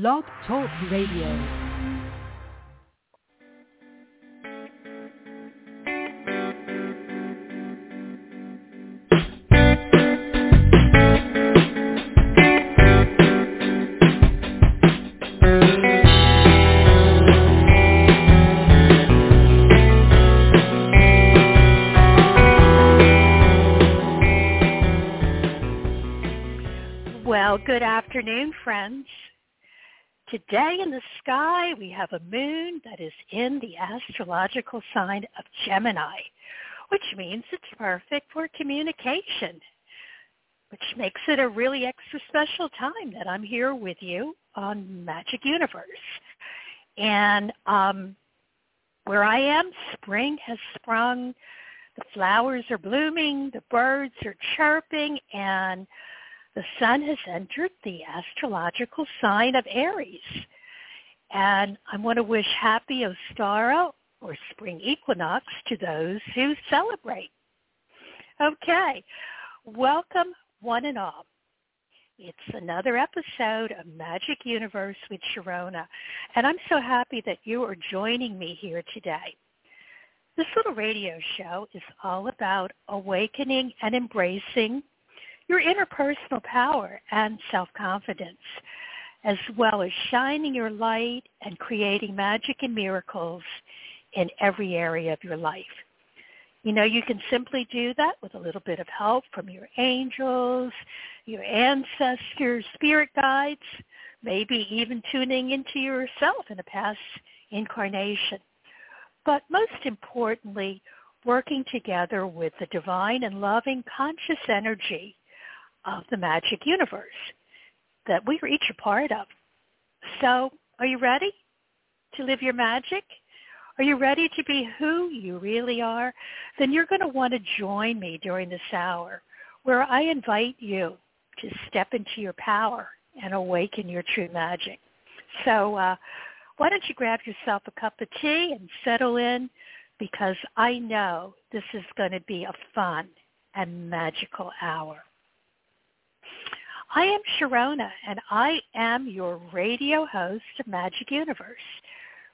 Blog Talk Radio. Well, good afternoon, friends. Today in the sky, we have a moon that is in the astrological sign of Gemini, which means it's perfect for communication, which makes it a really extra special time that I'm here with you on Magic Universe. And um, where I am, spring has sprung, the flowers are blooming, the birds are chirping, and the sun has entered the astrological sign of Aries. And I want to wish happy Ostara or spring equinox to those who celebrate. Okay, welcome one and all. It's another episode of Magic Universe with Sharona, and I'm so happy that you are joining me here today. This little radio show is all about awakening and embracing your interpersonal power and self-confidence, as well as shining your light and creating magic and miracles in every area of your life. You know, you can simply do that with a little bit of help from your angels, your ancestors, spirit guides, maybe even tuning into yourself in a past incarnation. But most importantly, working together with the divine and loving conscious energy of the magic universe that we are each a part of. So are you ready to live your magic? Are you ready to be who you really are? Then you're going to want to join me during this hour where I invite you to step into your power and awaken your true magic. So uh, why don't you grab yourself a cup of tea and settle in because I know this is going to be a fun and magical hour. I am Sharona, and I am your radio host of Magic Universe,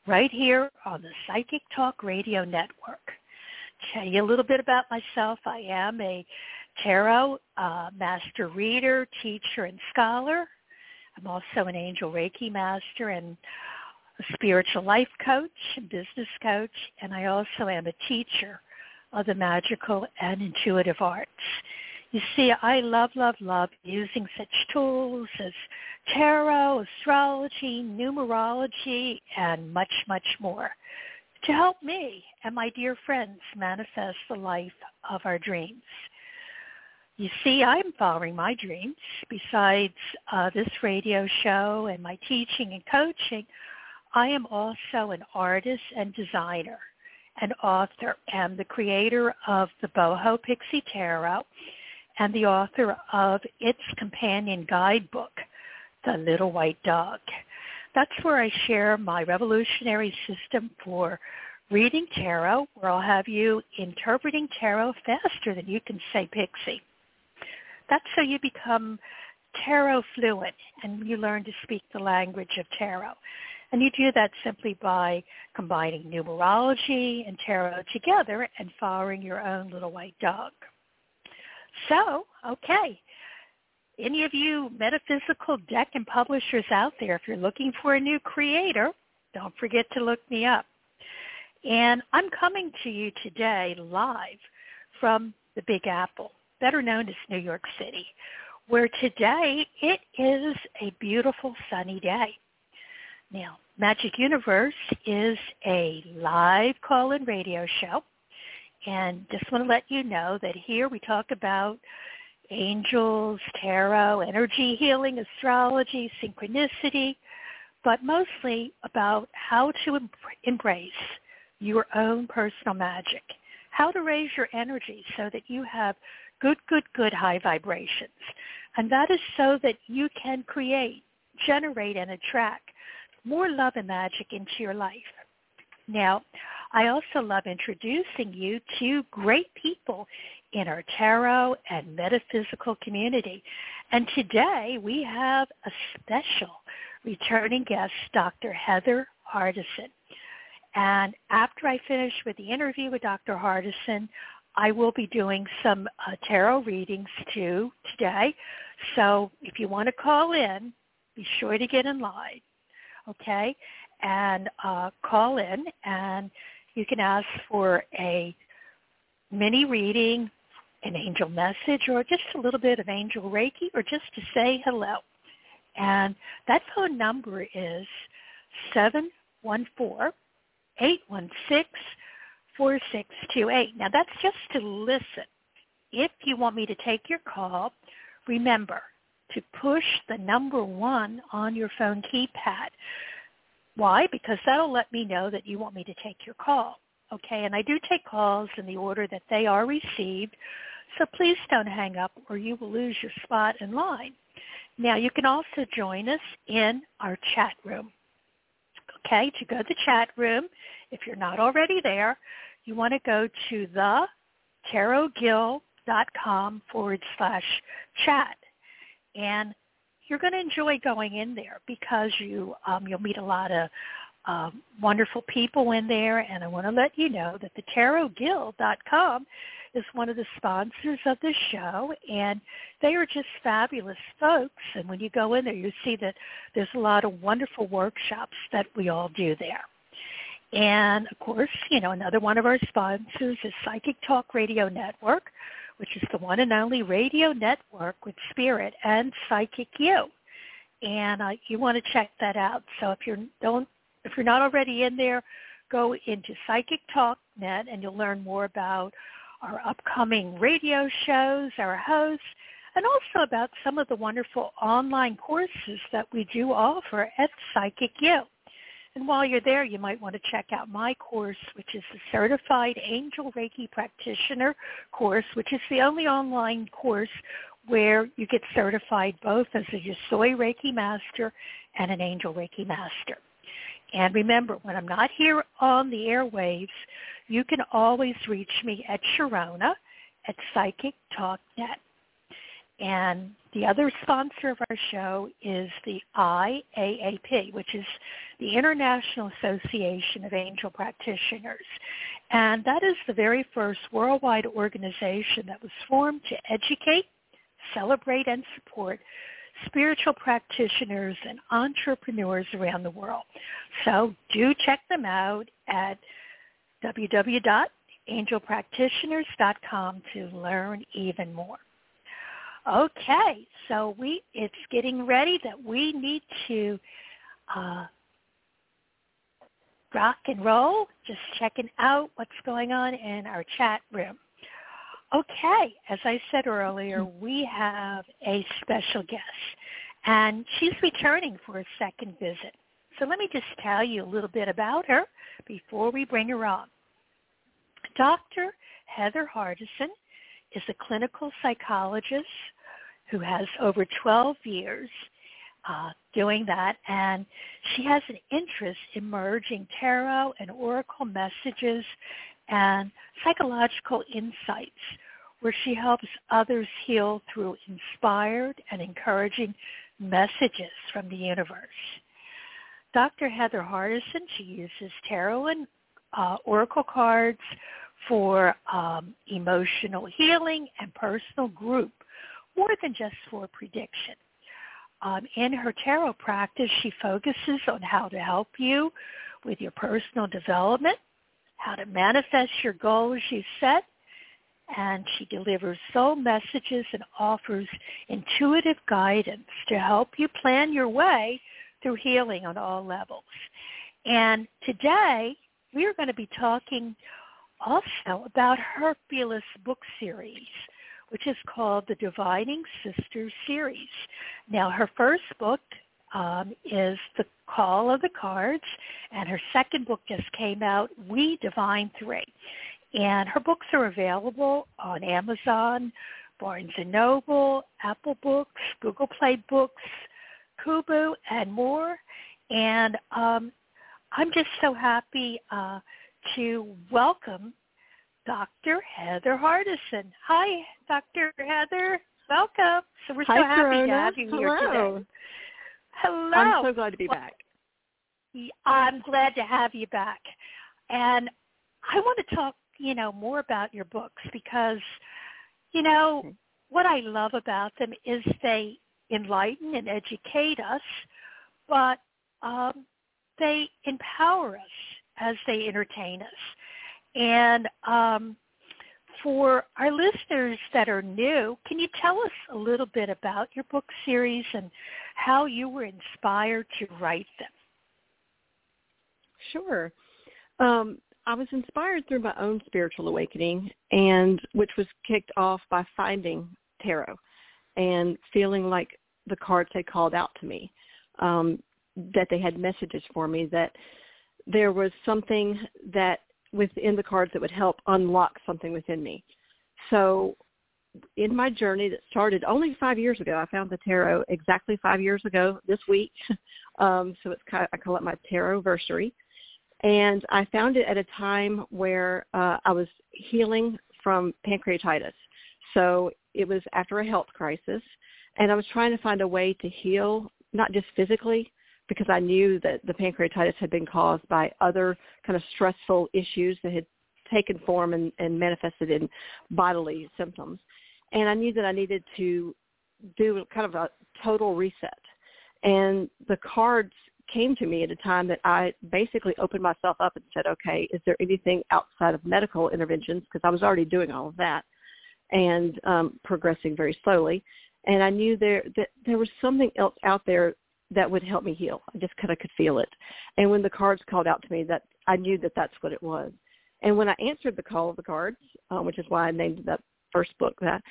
right here on the Psychic Talk Radio Network. Tell you a little bit about myself. I am a tarot uh, master reader, teacher, and scholar. I'm also an angel Reiki master and a spiritual life coach and business coach, and I also am a teacher of the magical and intuitive arts. You see, I love, love, love using such tools as tarot, astrology, numerology, and much, much more to help me and my dear friends manifest the life of our dreams. You see, I'm following my dreams. Besides uh, this radio show and my teaching and coaching, I am also an artist and designer, an author, and the creator of the Boho Pixie Tarot and the author of its companion guidebook, The Little White Dog. That's where I share my revolutionary system for reading tarot, where I'll have you interpreting tarot faster than you can say pixie. That's so you become tarot fluent and you learn to speak the language of tarot. And you do that simply by combining numerology and tarot together and following your own little white dog. So, okay. Any of you metaphysical deck and publishers out there, if you're looking for a new creator, don't forget to look me up. And I'm coming to you today live from the Big Apple, better known as New York City, where today it is a beautiful sunny day. Now, Magic Universe is a live call-in radio show and just want to let you know that here we talk about angels, tarot, energy healing, astrology, synchronicity, but mostly about how to em- embrace your own personal magic, how to raise your energy so that you have good, good, good high vibrations. And that is so that you can create, generate, and attract more love and magic into your life. Now, I also love introducing you to great people in our tarot and metaphysical community. And today we have a special returning guest, Dr. Heather Hardison. And after I finish with the interview with Dr. Hardison, I will be doing some uh, tarot readings too today. So if you want to call in, be sure to get in line, okay? And uh, call in, and you can ask for a mini reading, an angel message, or just a little bit of angel Reiki, or just to say hello. And that phone number is 714 816 4628. Now that's just to listen. If you want me to take your call, remember to push the number one on your phone keypad. Why? Because that'll let me know that you want me to take your call. Okay, and I do take calls in the order that they are received, so please don't hang up or you will lose your spot in line. Now you can also join us in our chat room. Okay, to go to the chat room, if you're not already there, you want to go to the tarotguild.com forward slash chat. And you're going to enjoy going in there because you um, you'll meet a lot of um, wonderful people in there. And I want to let you know that the tarotguild.com is one of the sponsors of the show, and they are just fabulous folks. And when you go in there, you see that there's a lot of wonderful workshops that we all do there. And of course, you know, another one of our sponsors is Psychic Talk Radio Network, which is the one and only radio network with Spirit and Psychic You. And uh, you want to check that out. So if you don't, if you're not already in there, go into Psychic Talk Net and you'll learn more about our upcoming radio shows, our hosts, and also about some of the wonderful online courses that we do offer at Psychic You. And while you're there, you might want to check out my course, which is the Certified Angel Reiki Practitioner course, which is the only online course where you get certified both as a Usui Reiki Master and an Angel Reiki Master. And remember, when I'm not here on the airwaves, you can always reach me at Sharona at Psychic Talk Net. And the other sponsor of our show is the IAAP, which is the International Association of Angel Practitioners. And that is the very first worldwide organization that was formed to educate, celebrate, and support spiritual practitioners and entrepreneurs around the world. So do check them out at www.angelpractitioners.com to learn even more. Okay, so we it's getting ready that we need to uh, rock and roll. Just checking out what's going on in our chat room. Okay, as I said earlier, we have a special guest, and she's returning for a second visit. So let me just tell you a little bit about her before we bring her on. Dr. Heather Hardison is a clinical psychologist who has over 12 years uh, doing that, and she has an interest in merging tarot and oracle messages and psychological insights where she helps others heal through inspired and encouraging messages from the universe. Dr. Heather Hardison, she uses tarot and uh, oracle cards for um, emotional healing and personal group, more than just for prediction. Um, in her tarot practice, she focuses on how to help you with your personal development, how to manifest your goals you set, and she delivers soul messages and offers intuitive guidance to help you plan your way through healing on all levels. And today, we are going to be talking also about her fabulous book series, which is called the Divining Sisters series. Now, her first book um, is The Call of the Cards, and her second book just came out, We Divine Three. And her books are available on Amazon, Barnes & Noble, Apple Books, Google Play Books, Kobo, and more. And um, I'm just so happy uh, to welcome Dr. Heather Hardison. Hi, Dr. Heather. Welcome. So we're so Hi, happy Sharona. to have you here Hello. today. Hello. I'm so glad to be well, back. I'm glad to have you back. And I want to talk, you know, more about your books because, you know, what I love about them is they enlighten and educate us, but um, they empower us as they entertain us. And um, for our listeners that are new, can you tell us a little bit about your book series and how you were inspired to write them? Sure. Um, I was inspired through my own spiritual awakening, and which was kicked off by finding tarot and feeling like the cards had called out to me, um, that they had messages for me, that there was something that within the cards that would help unlock something within me. So in my journey that started only five years ago, I found the tarot exactly five years ago this week. um, so it's kind of, I call it my tarot versary. And I found it at a time where uh, I was healing from pancreatitis. So it was after a health crisis, and I was trying to find a way to heal, not just physically, because I knew that the pancreatitis had been caused by other kind of stressful issues that had taken form and, and manifested in bodily symptoms. And I knew that I needed to do kind of a total reset. And the cards came to me at a time that I basically opened myself up and said, okay, is there anything outside of medical interventions? Because I was already doing all of that and um, progressing very slowly. And I knew there that there was something else out there that would help me heal. I just kind of could feel it. And when the cards called out to me, that I knew that that's what it was. And when I answered the call of the cards, um, which is why I named that first book that,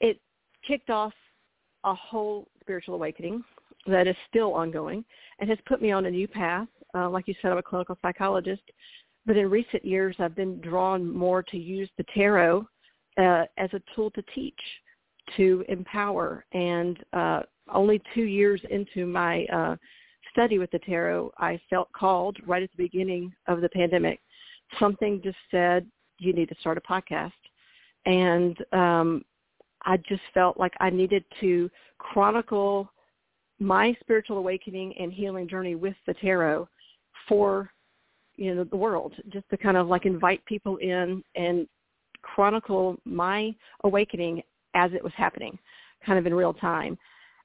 it kicked off a whole spiritual awakening that is still ongoing and has put me on a new path. Uh, like you said, I'm a clinical psychologist, but in recent years, I've been drawn more to use the tarot uh, as a tool to teach, to empower, and uh, only two years into my uh, study with the tarot, I felt called right at the beginning of the pandemic. Something just said, you need to start a podcast. And um, I just felt like I needed to chronicle my spiritual awakening and healing journey with the tarot for you know the world just to kind of like invite people in and chronicle my awakening as it was happening kind of in real time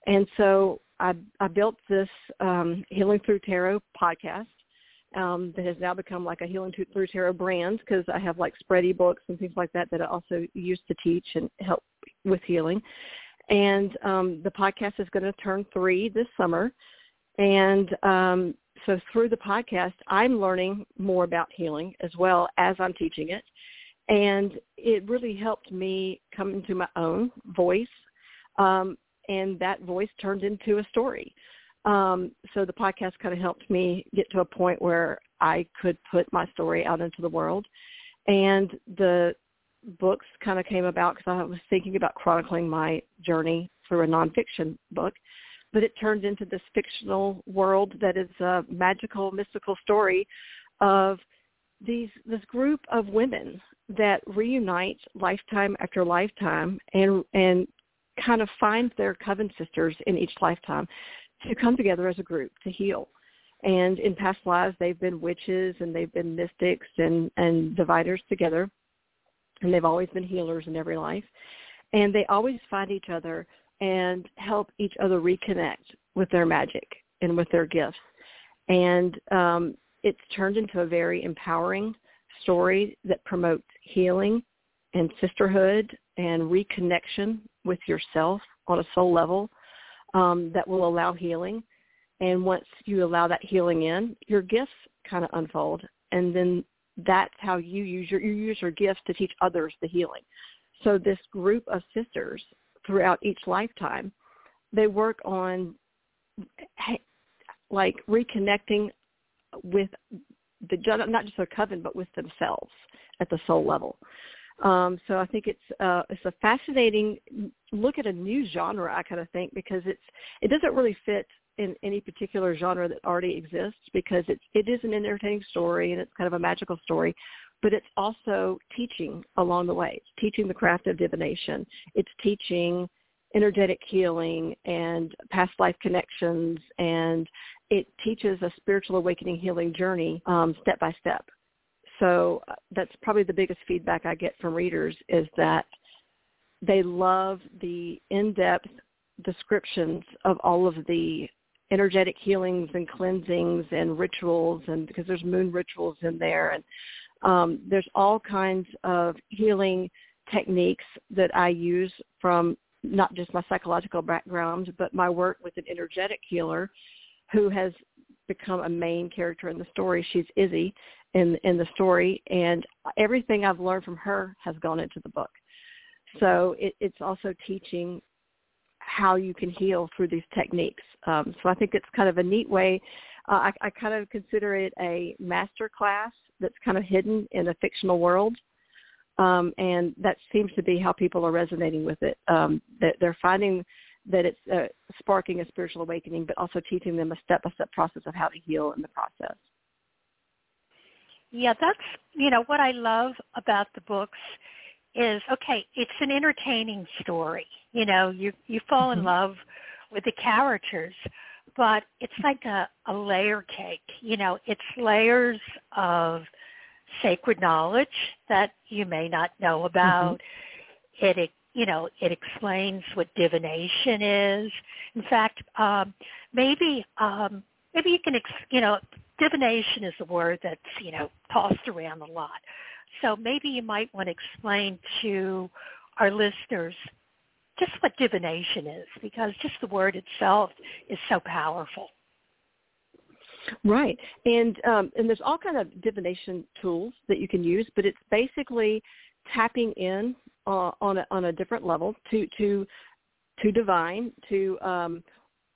and so I, I built this um, Healing Through Tarot podcast um, that has now become like a Healing Through Tarot brand because I have like spready books and things like that that I also use to teach and help with healing. And um, the podcast is going to turn three this summer. And um, so through the podcast, I'm learning more about healing as well as I'm teaching it. And it really helped me come into my own voice um, and that voice turned into a story. Um, so the podcast kind of helped me get to a point where I could put my story out into the world. And the books kind of came about because I was thinking about chronicling my journey through a nonfiction book. But it turned into this fictional world that is a magical, mystical story of these this group of women that reunite lifetime after lifetime and and kind of find their coven sisters in each lifetime to come together as a group to heal. And in past lives, they've been witches and they've been mystics and, and diviners together. And they've always been healers in every life. And they always find each other and help each other reconnect with their magic and with their gifts. And um, it's turned into a very empowering story that promotes healing and sisterhood and reconnection with yourself on a soul level um, that will allow healing. And once you allow that healing in, your gifts kind of unfold. And then that's how you use your, you use your gifts to teach others the healing. So this group of sisters throughout each lifetime, they work on like reconnecting with the not just their coven, but with themselves at the soul level. Um, so I think it's uh, it's a fascinating look at a new genre. I kind of think because it's it doesn't really fit in any particular genre that already exists because it's it is an entertaining story and it's kind of a magical story, but it's also teaching along the way. It's teaching the craft of divination. It's teaching energetic healing and past life connections and it teaches a spiritual awakening healing journey um, step by step. So uh, that's probably the biggest feedback I get from readers is that they love the in-depth descriptions of all of the energetic healings and cleansings and rituals and because there's moon rituals in there and um, there's all kinds of healing techniques that I use from not just my psychological background, but my work with an energetic healer who has become a main character in the story. She's Izzy in in the story, and everything I've learned from her has gone into the book. So it, it's also teaching how you can heal through these techniques. Um, so I think it's kind of a neat way. Uh, I, I kind of consider it a master class that's kind of hidden in a fictional world. Um, and that seems to be how people are resonating with it. Um, that they're finding that it's uh, sparking a spiritual awakening, but also teaching them a step-by-step process of how to heal in the process. Yeah, that's you know what I love about the books is okay, it's an entertaining story. You know, you you fall mm-hmm. in love with the characters, but it's like a, a layer cake. You know, it's layers of sacred knowledge that you may not know about. Mm-hmm. It you know, it explains what divination is. In fact, um, maybe um, maybe you can, ex- you know, divination is a word that's you know tossed around a lot. So maybe you might want to explain to our listeners just what divination is, because just the word itself is so powerful. Right, and um, and there's all kind of divination tools that you can use, but it's basically tapping in uh, on a, on a different level to to to divine to um,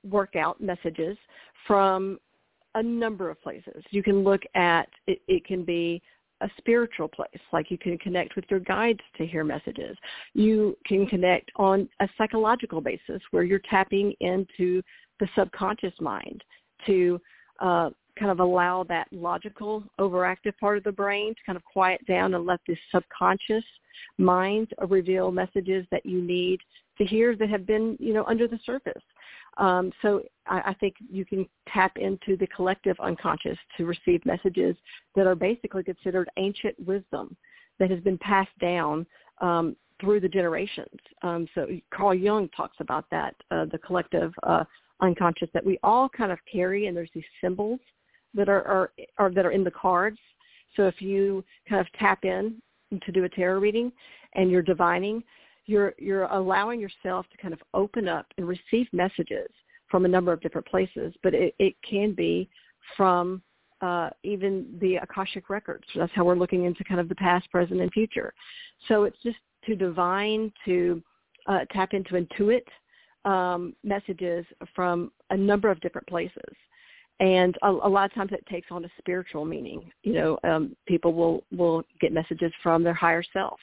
work out messages from a number of places. You can look at it, it can be a spiritual place, like you can connect with your guides to hear messages. You can connect on a psychological basis where you're tapping into the subconscious mind to uh, kind of allow that logical overactive part of the brain to kind of quiet down and let this subconscious mind reveal messages that you need to hear that have been, you know, under the surface. Um, so I, I think you can tap into the collective unconscious to receive messages that are basically considered ancient wisdom that has been passed down um, through the generations. Um, so Carl Jung talks about that, uh, the collective uh, unconscious that we all kind of carry, and there's these symbols that are, are, are that are in the cards. So if you kind of tap in to do a tarot reading and you're divining, you're you're allowing yourself to kind of open up and receive messages from a number of different places, but it, it can be from uh, even the Akashic records. That's how we're looking into kind of the past, present, and future. So it's just to divine, to uh, tap into intuit um, messages from a number of different places. And a, a, lot of times it takes on a spiritual meaning. You know, um, people will, will get messages from their higher self,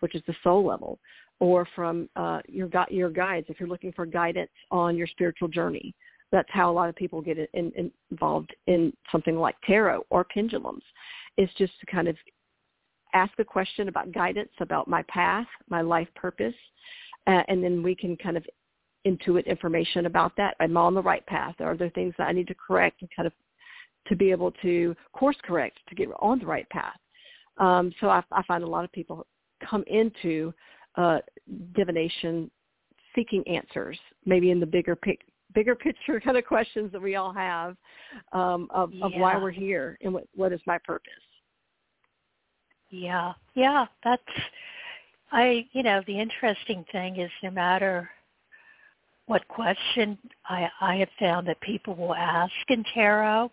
which is the soul level, or from uh, your your guides if you're looking for guidance on your spiritual journey. That's how a lot of people get in, in, involved in something like tarot or pendulums. It's just to kind of ask a question about guidance about my path, my life purpose, uh, and then we can kind of intuit information about that. I'm on the right path? Are there things that I need to correct and kind of to be able to course correct to get on the right path? Um, so I, I find a lot of people come into uh, divination seeking answers, maybe in the bigger pic- bigger picture kind of questions that we all have um, of, yeah. of why we're here and what, what is my purpose. Yeah, yeah, that's I. You know, the interesting thing is no matter what question I, I have found that people will ask in tarot,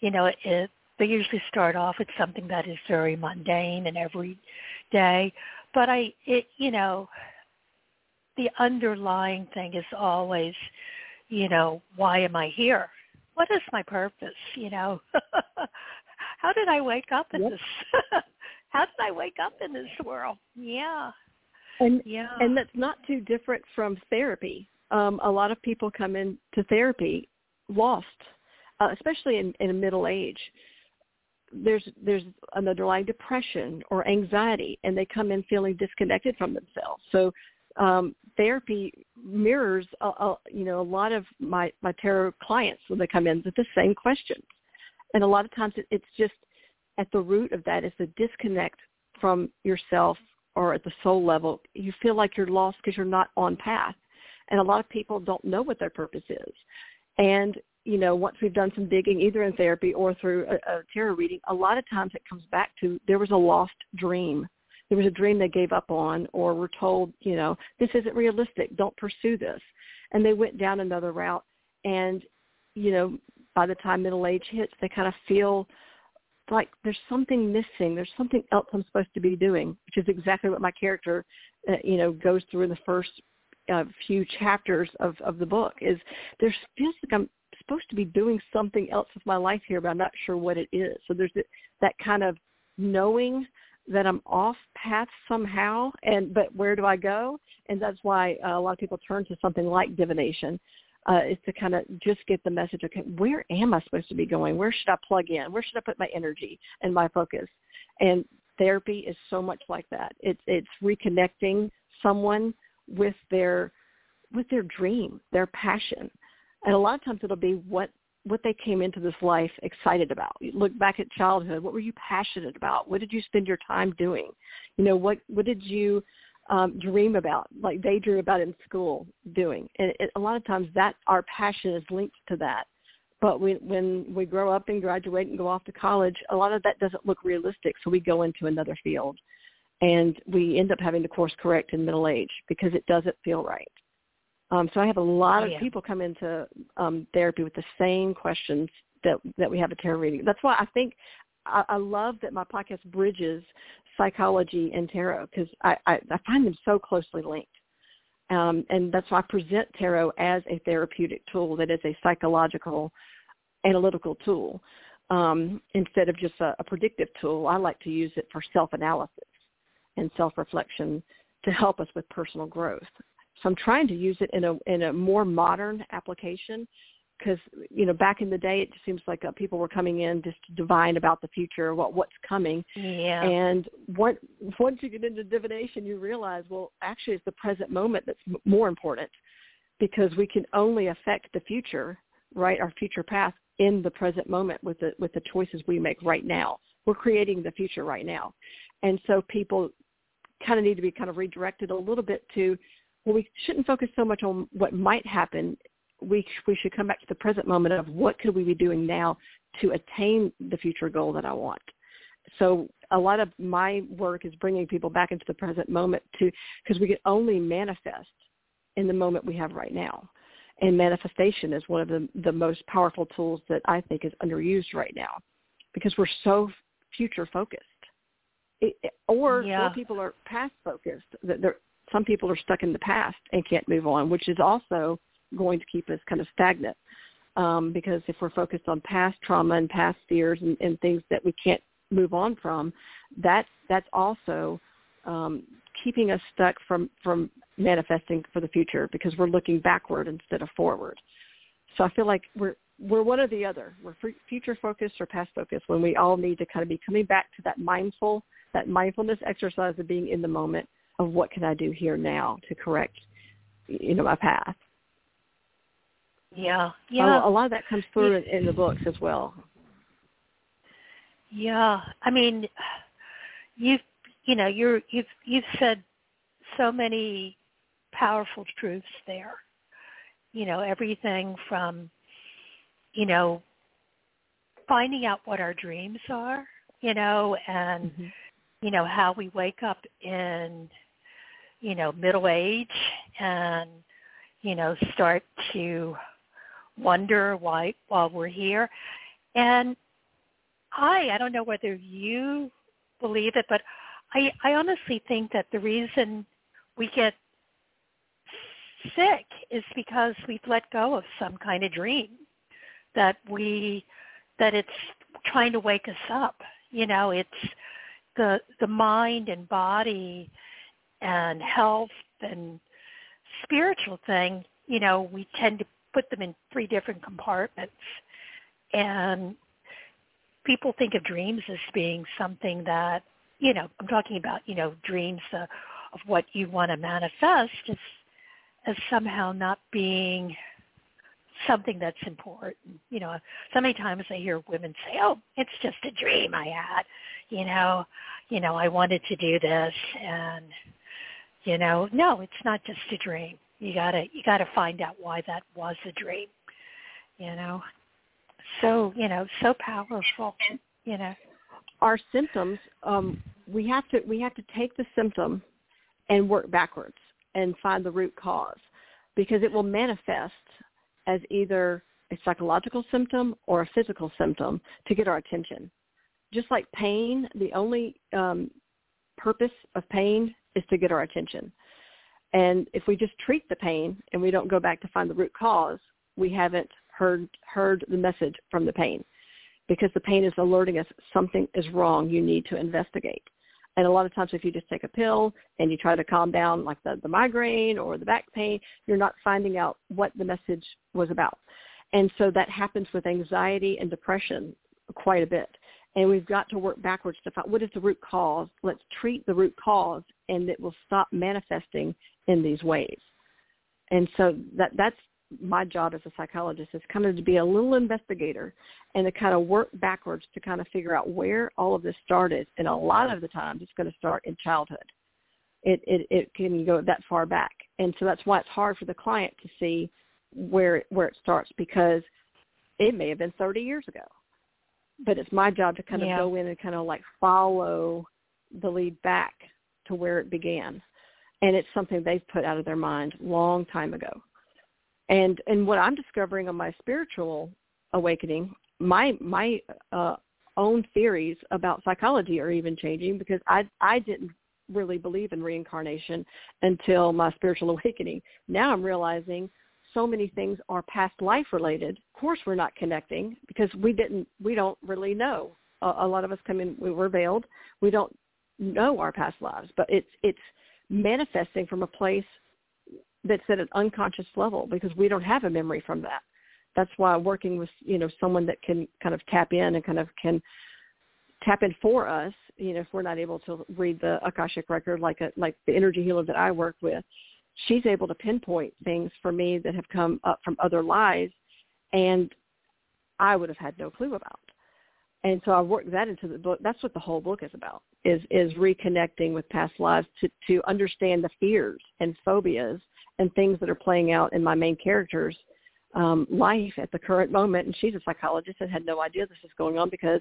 you know, it, they usually start off with something that is very mundane and everyday, but I, it, you know, the underlying thing is always, you know, why am I here? What is my purpose? You know, how did I wake up in yep. this? how did I wake up in this world? Yeah. And yeah. and that's not too different from therapy. Um, a lot of people come into therapy lost, uh, especially in, in middle age. There's there's an underlying depression or anxiety and they come in feeling disconnected from themselves. So um, therapy mirrors, a, a, you know, a lot of my my tarot clients when they come in with the same questions, and a lot of times it, it's just at the root of that is the disconnect from yourself or at the soul level. You feel like you're lost because you're not on path, and a lot of people don't know what their purpose is, and you know, once we've done some digging, either in therapy or through a, a tarot reading, a lot of times it comes back to there was a lost dream there was a dream they gave up on or were told, you know, this isn't realistic, don't pursue this. And they went down another route and, you know, by the time middle age hits, they kind of feel like there's something missing. There's something else I'm supposed to be doing, which is exactly what my character, uh, you know, goes through in the first uh, few chapters of, of the book is there feels like I'm supposed to be doing something else with my life here, but I'm not sure what it is. So there's that kind of knowing that I'm off path somehow, and but where do I go? And that's why uh, a lot of people turn to something like divination, uh, is to kind of just get the message. Okay, where am I supposed to be going? Where should I plug in? Where should I put my energy and my focus? And therapy is so much like that. It's it's reconnecting someone with their with their dream, their passion, and a lot of times it'll be what what they came into this life excited about. You look back at childhood. What were you passionate about? What did you spend your time doing? You know, what what did you um, dream about, like daydream about in school doing? And it, a lot of times that our passion is linked to that. But we, when we grow up and graduate and go off to college, a lot of that doesn't look realistic. So we go into another field, and we end up having to course correct in middle age because it doesn't feel right. Um, so I have a lot of yeah. people come into um, therapy with the same questions that that we have a tarot reading. That's why I think I, I love that my podcast bridges psychology and tarot because I, I, I find them so closely linked. Um, and that's why I present tarot as a therapeutic tool that is a psychological analytical tool um, instead of just a, a predictive tool. I like to use it for self-analysis and self-reflection to help us with personal growth. So I'm trying to use it in a in a more modern application because you know back in the day it just seems like uh, people were coming in just to divine about the future, what what's coming. Yeah. And what, once you get into divination, you realize well actually it's the present moment that's m- more important because we can only affect the future, right? Our future path in the present moment with the with the choices we make right now. We're creating the future right now, and so people kind of need to be kind of redirected a little bit to well, we shouldn't focus so much on what might happen. We we should come back to the present moment of what could we be doing now to attain the future goal that I want. So a lot of my work is bringing people back into the present moment to because we can only manifest in the moment we have right now. And manifestation is one of the, the most powerful tools that I think is underused right now because we're so future focused. It, or, yeah. or people are past focused. That they're some people are stuck in the past and can't move on, which is also going to keep us kind of stagnant. Um, because if we're focused on past trauma and past fears and, and things that we can't move on from, that that's also um, keeping us stuck from from manifesting for the future because we're looking backward instead of forward. So I feel like we're we're one or the other. We're future focused or past focused when we all need to kind of be coming back to that mindful, that mindfulness exercise of being in the moment of what can I do here now to correct, you know, my path. Yeah, yeah. A, a lot of that comes through in, in the books as well. Yeah, I mean, you've you know you're you've you've said so many powerful truths there. You know, everything from you know finding out what our dreams are, you know, and mm-hmm. You know how we wake up in you know, middle age and, you know, start to wonder why while we're here. And I, I don't know whether you believe it, but I, I honestly think that the reason we get sick is because we've let go of some kind of dream that we that it's trying to wake us up. You know, it's the the mind and body and health and spiritual thing, you know, we tend to put them in three different compartments. And people think of dreams as being something that, you know, I'm talking about, you know, dreams, uh, of what you want to manifest as as somehow not being something that's important. You know, so many times I hear women say, "Oh, it's just a dream I had." You know, you know, I wanted to do this and you know, no, it's not just a dream. You got to you got to find out why that was a dream. You know. So, you know, so powerful, you know. Our symptoms um we have to we have to take the symptom and work backwards and find the root cause because it will manifest as either a psychological symptom or a physical symptom to get our attention. Just like pain, the only um, purpose of pain is to get our attention. And if we just treat the pain and we don't go back to find the root cause, we haven't heard heard the message from the pain because the pain is alerting us something is wrong. You need to investigate. And a lot of times if you just take a pill and you try to calm down like the, the migraine or the back pain, you're not finding out what the message was about. And so that happens with anxiety and depression quite a bit. And we've got to work backwards to find what is the root cause. Let's treat the root cause and it will stop manifesting in these ways. And so that that's my job as a psychologist is kind of to be a little investigator and to kind of work backwards to kind of figure out where all of this started. And a lot of the times it's going to start in childhood. It, it, it can go that far back. And so that's why it's hard for the client to see where, where it starts because it may have been 30 years ago. But it's my job to kind of yeah. go in and kind of like follow the lead back to where it began. And it's something they've put out of their mind long time ago and and what I'm discovering on my spiritual awakening, my my uh, own theories about psychology are even changing because I I didn't really believe in reincarnation until my spiritual awakening. Now I'm realizing so many things are past life related. Of course, we're not connecting because we didn't we don't really know. A, a lot of us come in we were veiled. We don't know our past lives, but it's it's manifesting from a place that's at an unconscious level because we don't have a memory from that. That's why working with, you know, someone that can kind of tap in and kind of can tap in for us, you know, if we're not able to read the Akashic record like a, like the energy healer that I work with, she's able to pinpoint things for me that have come up from other lives and I would have had no clue about. And so I worked that into the book. That's what the whole book is about is is reconnecting with past lives to to understand the fears and phobias and things that are playing out in my main character's um, life at the current moment. And she's a psychologist and had no idea this was going on because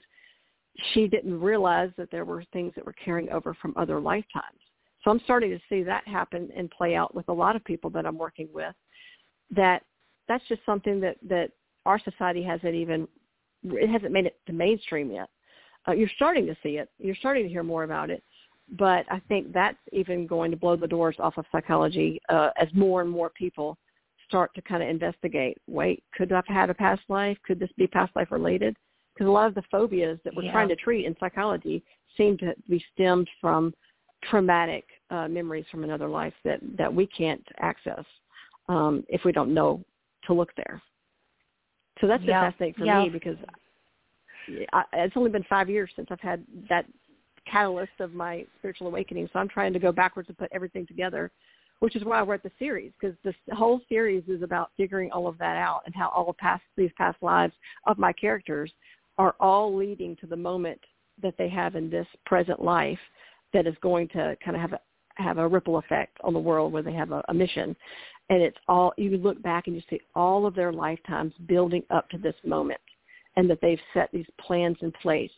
she didn't realize that there were things that were carrying over from other lifetimes. So I'm starting to see that happen and play out with a lot of people that I'm working with. That that's just something that that our society hasn't even it hasn't made it to mainstream yet. Uh, you're starting to see it. You're starting to hear more about it but I think that's even going to blow the doors off of psychology uh, as more and more people start to kind of investigate. Wait, could I have had a past life? Could this be past life related? Because a lot of the phobias that we're yeah. trying to treat in psychology seem to be stemmed from traumatic uh, memories from another life that that we can't access um, if we don't know to look there. So that's yeah. been fascinating for yeah. me because I, it's only been five years since I've had that catalyst of my spiritual awakening. So I'm trying to go backwards and put everything together, which is why I wrote the series because this whole series is about figuring all of that out and how all of past these past lives of my characters are all leading to the moment that they have in this present life that is going to kind of have a have a ripple effect on the world where they have a, a mission and it's all you look back and you see all of their lifetimes building up to this moment and that they've set these plans in place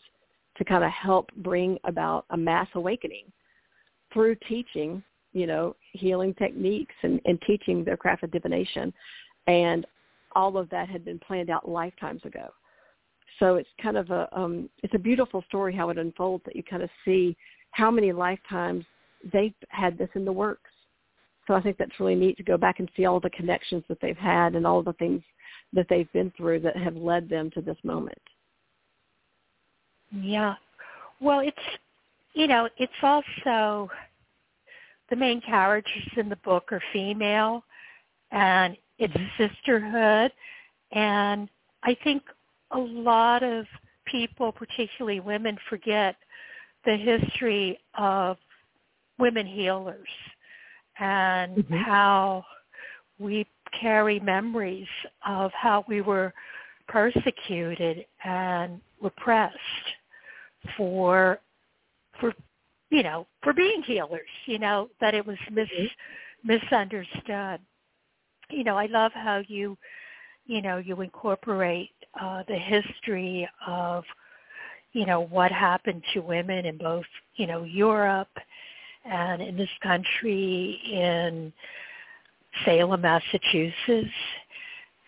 to kind of help bring about a mass awakening through teaching, you know, healing techniques and, and teaching their craft of divination. And all of that had been planned out lifetimes ago. So it's kind of a um, it's a beautiful story how it unfolds that you kind of see how many lifetimes they've had this in the works. So I think that's really neat to go back and see all the connections that they've had and all the things that they've been through that have led them to this moment. Yeah. Well, it's you know, it's also the main characters in the book are female and it's mm-hmm. sisterhood and I think a lot of people, particularly women, forget the history of women healers and mm-hmm. how we carry memories of how we were persecuted and repressed for for you know for being healers you know that it was mis mm-hmm. misunderstood you know i love how you you know you incorporate uh the history of you know what happened to women in both you know Europe and in this country in Salem, Massachusetts,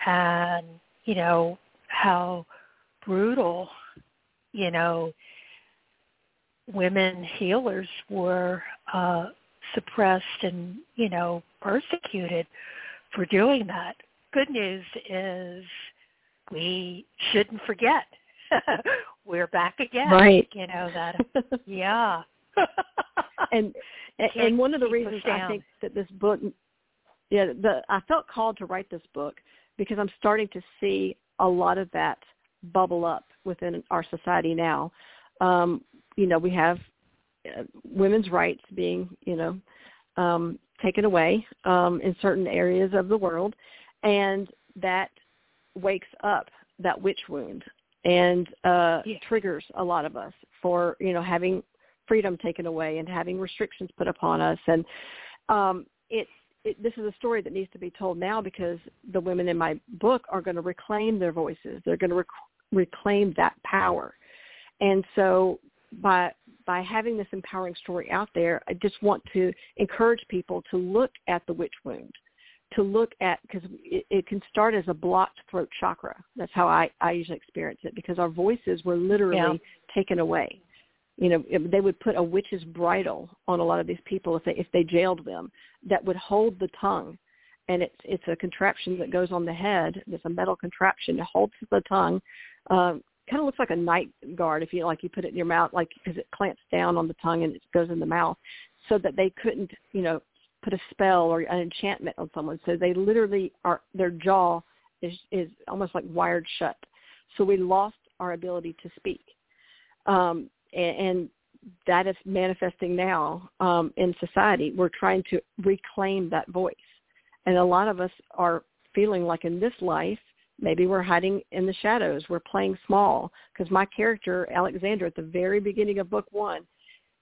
and you know how brutal you know women healers were uh, suppressed and you know persecuted for doing that. Good news is we shouldn't forget we're back again. Right. You know that. yeah. and and one of the reasons I think that this book, yeah, the I felt called to write this book because I'm starting to see a lot of that bubble up within our society now. Um, you know, we have uh, women's rights being, you know, um, taken away um, in certain areas of the world, and that wakes up that witch wound and uh yeah. triggers a lot of us for you know having freedom taken away and having restrictions put upon us and um it, it this is a story that needs to be told now because the women in my book are going to reclaim their voices they're going to rec- reclaim that power and so by by having this empowering story out there i just want to encourage people to look at the witch wound to look at because it, it can start as a blocked throat chakra. That's how I, I usually experience it because our voices were literally yeah. taken away. You know, they would put a witch's bridle on a lot of these people if they if they jailed them that would hold the tongue, and it's it's a contraption that goes on the head. It's a metal contraption that holds the tongue. Um, kind of looks like a night guard if you like you put it in your mouth like because it clamps down on the tongue and it goes in the mouth so that they couldn't you know put a spell or an enchantment on someone. So they literally are their jaw is is almost like wired shut. So we lost our ability to speak, um, and, and that is manifesting now um, in society. We're trying to reclaim that voice, and a lot of us are feeling like in this life maybe we're hiding in the shadows. We're playing small because my character Alexandra at the very beginning of book one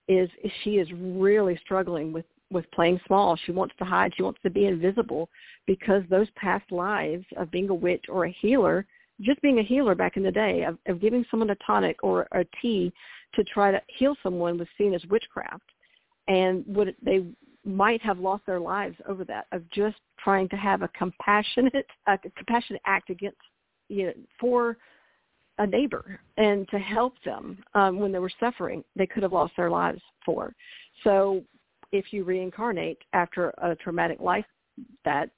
is she is really struggling with with playing small. She wants to hide. She wants to be invisible because those past lives of being a witch or a healer, just being a healer back in the day, of, of giving someone a tonic or a tea to try to heal someone was seen as witchcraft. And would they might have lost their lives over that of just trying to have a compassionate a compassionate act against you know for a neighbor and to help them um, when they were suffering they could have lost their lives for so if you reincarnate after a traumatic life, that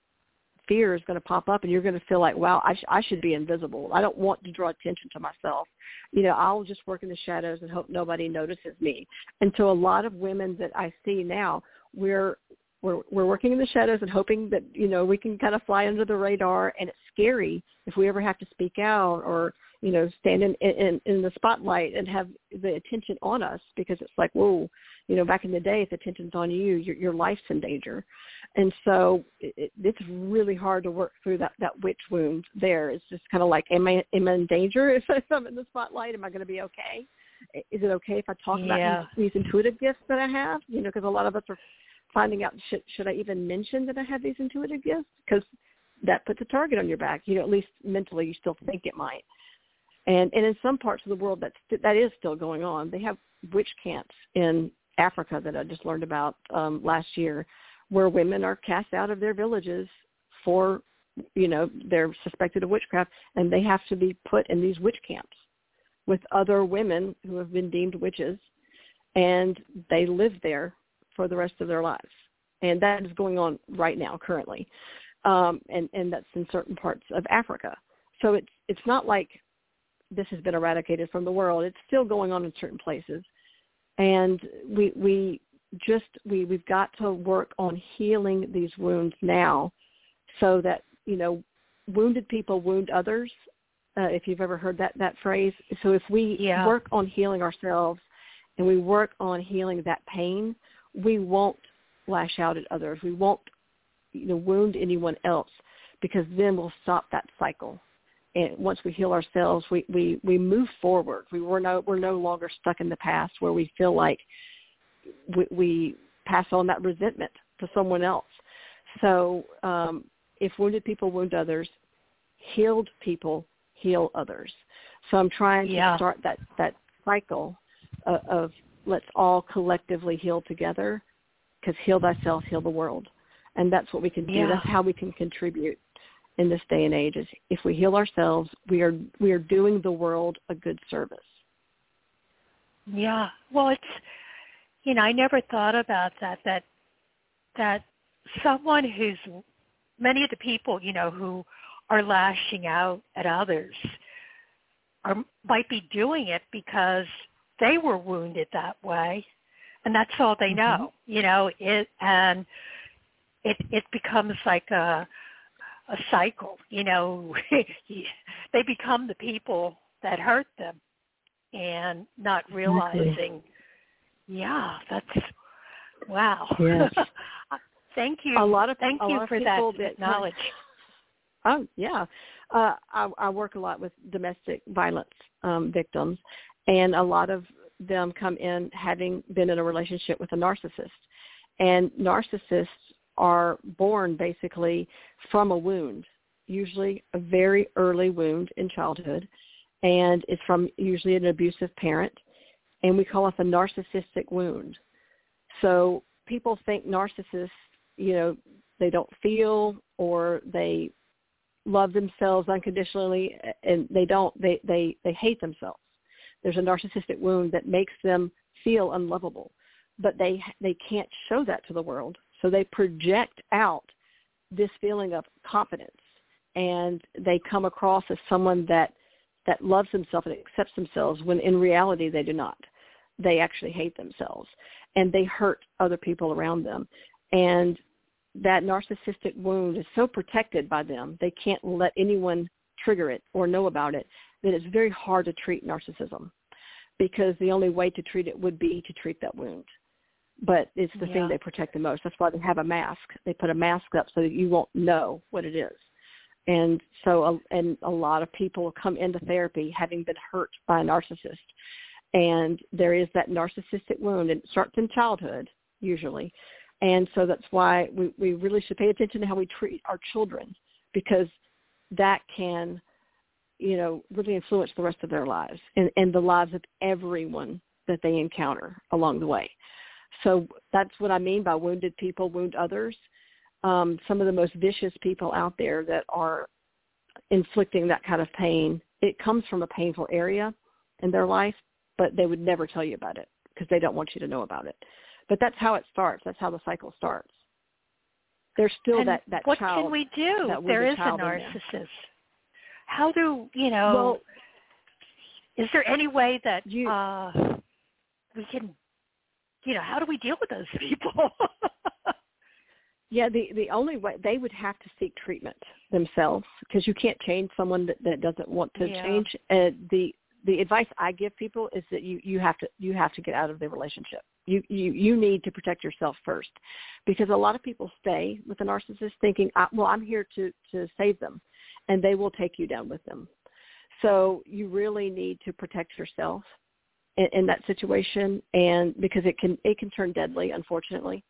fear is going to pop up and you're going to feel like, wow, I, sh- I should be invisible. I don't want to draw attention to myself. You know, I'll just work in the shadows and hope nobody notices me. And so a lot of women that I see now, we're we're we're working in the shadows and hoping that you know we can kind of fly under the radar and it's scary if we ever have to speak out or you know stand in in, in the spotlight and have the attention on us because it's like whoa you know back in the day if attention's on you your your life's in danger. And so it, it's really hard to work through that that witch wound there. It's just kind of like am i am i in danger if, i'm in the spotlight? Am i going to be okay? Is it okay if i talk yeah. about these, these intuitive gifts that i have? You know because a lot of us are finding out should should i even mention that i have these intuitive gifts? Because that puts a target on your back. You know at least mentally you still think it might. And and in some parts of the world that's that is still going on. They have witch camps in Africa that I just learned about um, last year, where women are cast out of their villages for, you know, they're suspected of witchcraft, and they have to be put in these witch camps with other women who have been deemed witches, and they live there for the rest of their lives. And that is going on right now, currently, um, and and that's in certain parts of Africa. So it's it's not like this has been eradicated from the world. It's still going on in certain places and we we just we we've got to work on healing these wounds now so that you know wounded people wound others uh, if you've ever heard that that phrase so if we yeah. work on healing ourselves and we work on healing that pain we won't lash out at others. We won't, you know, wound anyone else because then we'll stop that cycle. And once we heal ourselves, we, we, we move forward. We were no, we're no longer stuck in the past where we feel like we, we pass on that resentment to someone else. So um, if wounded people wound others, healed people heal others. So I'm trying to yeah. start that, that cycle of, of let's all collectively heal together because heal thyself, heal the world. And that's what we can do. Yeah. That's how we can contribute in this day and age is if we heal ourselves, we are we are doing the world a good service. Yeah. Well, it's you know, I never thought about that that that someone who's many of the people, you know, who are lashing out at others are might be doing it because they were wounded that way and that's all they know mm-hmm. you know it and it it becomes like a a cycle you know they become the people that hurt them and not realizing exactly. yeah that's wow yes. thank you a lot of thank you for that, that knowledge oh yeah uh I, I work a lot with domestic violence um victims and a lot of them come in having been in a relationship with a narcissist. And narcissists are born basically from a wound, usually a very early wound in childhood, and it's from usually an abusive parent, and we call it a narcissistic wound. So people think narcissists, you know, they don't feel or they love themselves unconditionally and they don't they they they hate themselves there's a narcissistic wound that makes them feel unlovable, but they they can't show that to the world. So they project out this feeling of confidence, and they come across as someone that that loves themselves and accepts themselves when in reality they do not. They actually hate themselves and they hurt other people around them. And that narcissistic wound is so protected by them, they can't let anyone trigger it or know about it that it's very hard to treat narcissism because the only way to treat it would be to treat that wound. But it's the yeah. thing they protect the most. That's why they have a mask. They put a mask up so that you won't know what it is. And so, uh, and a lot of people come into therapy having been hurt by a narcissist. And there is that narcissistic wound, and it starts in childhood usually. And so that's why we, we really should pay attention to how we treat our children because that can you know, really influence the rest of their lives and, and the lives of everyone that they encounter along the way. So that's what I mean by wounded people wound others. Um, some of the most vicious people out there that are inflicting that kind of pain, it comes from a painful area in their life, but they would never tell you about it because they don't want you to know about it. But that's how it starts. That's how the cycle starts. There's still and that that what child. What can we do? There is a narcissist how do you know? Well, is there any way that you, uh, we can, you know, how do we deal with those people? yeah, the the only way they would have to seek treatment themselves because you can't change someone that, that doesn't want to yeah. change. Uh, the the advice I give people is that you you have to you have to get out of the relationship. You you you need to protect yourself first, because a lot of people stay with a narcissist thinking, well, I'm here to to save them, and they will take you down with them. So you really need to protect yourself in, in that situation, and because it can it can turn deadly, unfortunately,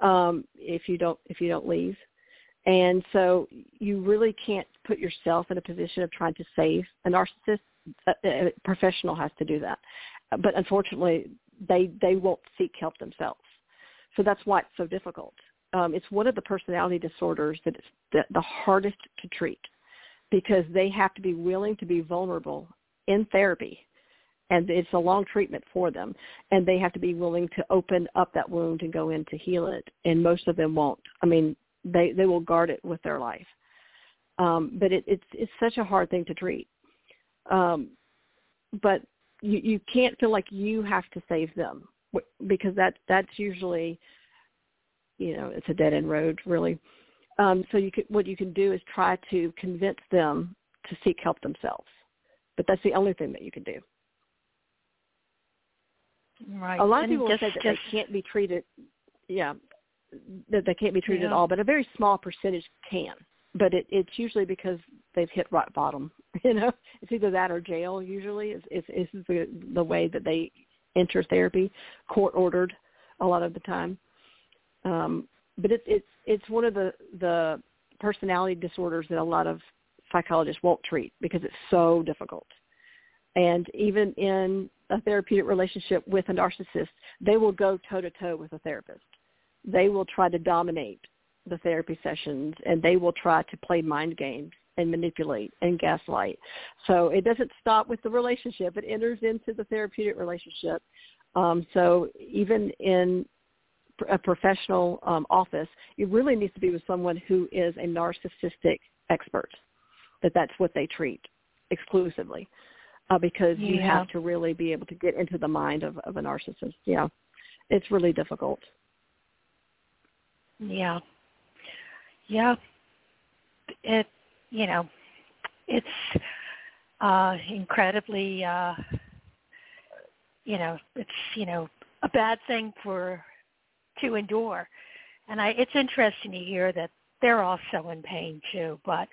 um, if you don't if you don't leave. And so you really can't put yourself in a position of trying to save a narcissist. A, a professional has to do that, but unfortunately, they they won't seek help themselves. So that's why it's so difficult. Um, it's one of the personality disorders that is the, the hardest to treat because they have to be willing to be vulnerable in therapy and it's a long treatment for them and they have to be willing to open up that wound and go in to heal it and most of them won't i mean they they will guard it with their life um but it it's it's such a hard thing to treat um but you you can't feel like you have to save them because that that's usually you know it's a dead end road really um, so you could, what you can do is try to convince them to seek help themselves. But that's the only thing that you can do. Right. A lot and of people just, say that just, they can't be treated yeah, that they can't be treated Yeah. at all, but a very small percentage can. But it, it's usually because they've hit rock bottom. You know, it's either that or jail. Usually, is is, is the the way that they enter therapy, court ordered, a lot of the time. Um, but it's it's it's one of the the personality disorders that a lot of psychologists won't treat because it's so difficult. And even in a therapeutic relationship with a narcissist, they will go toe to toe with a therapist. They will try to dominate the therapy sessions and they will try to play mind games and manipulate and gaslight. So it doesn't stop with the relationship. It enters into the therapeutic relationship. Um, so even in a professional um, office, it really needs to be with someone who is a narcissistic expert, that that's what they treat exclusively, uh, because you have to really be able to get into the mind of, of a narcissist. Yeah, it's really difficult. Yeah. Yeah. It you know, it's uh incredibly uh you know, it's, you know, a bad thing for to endure. And I it's interesting to hear that they're also in pain too, but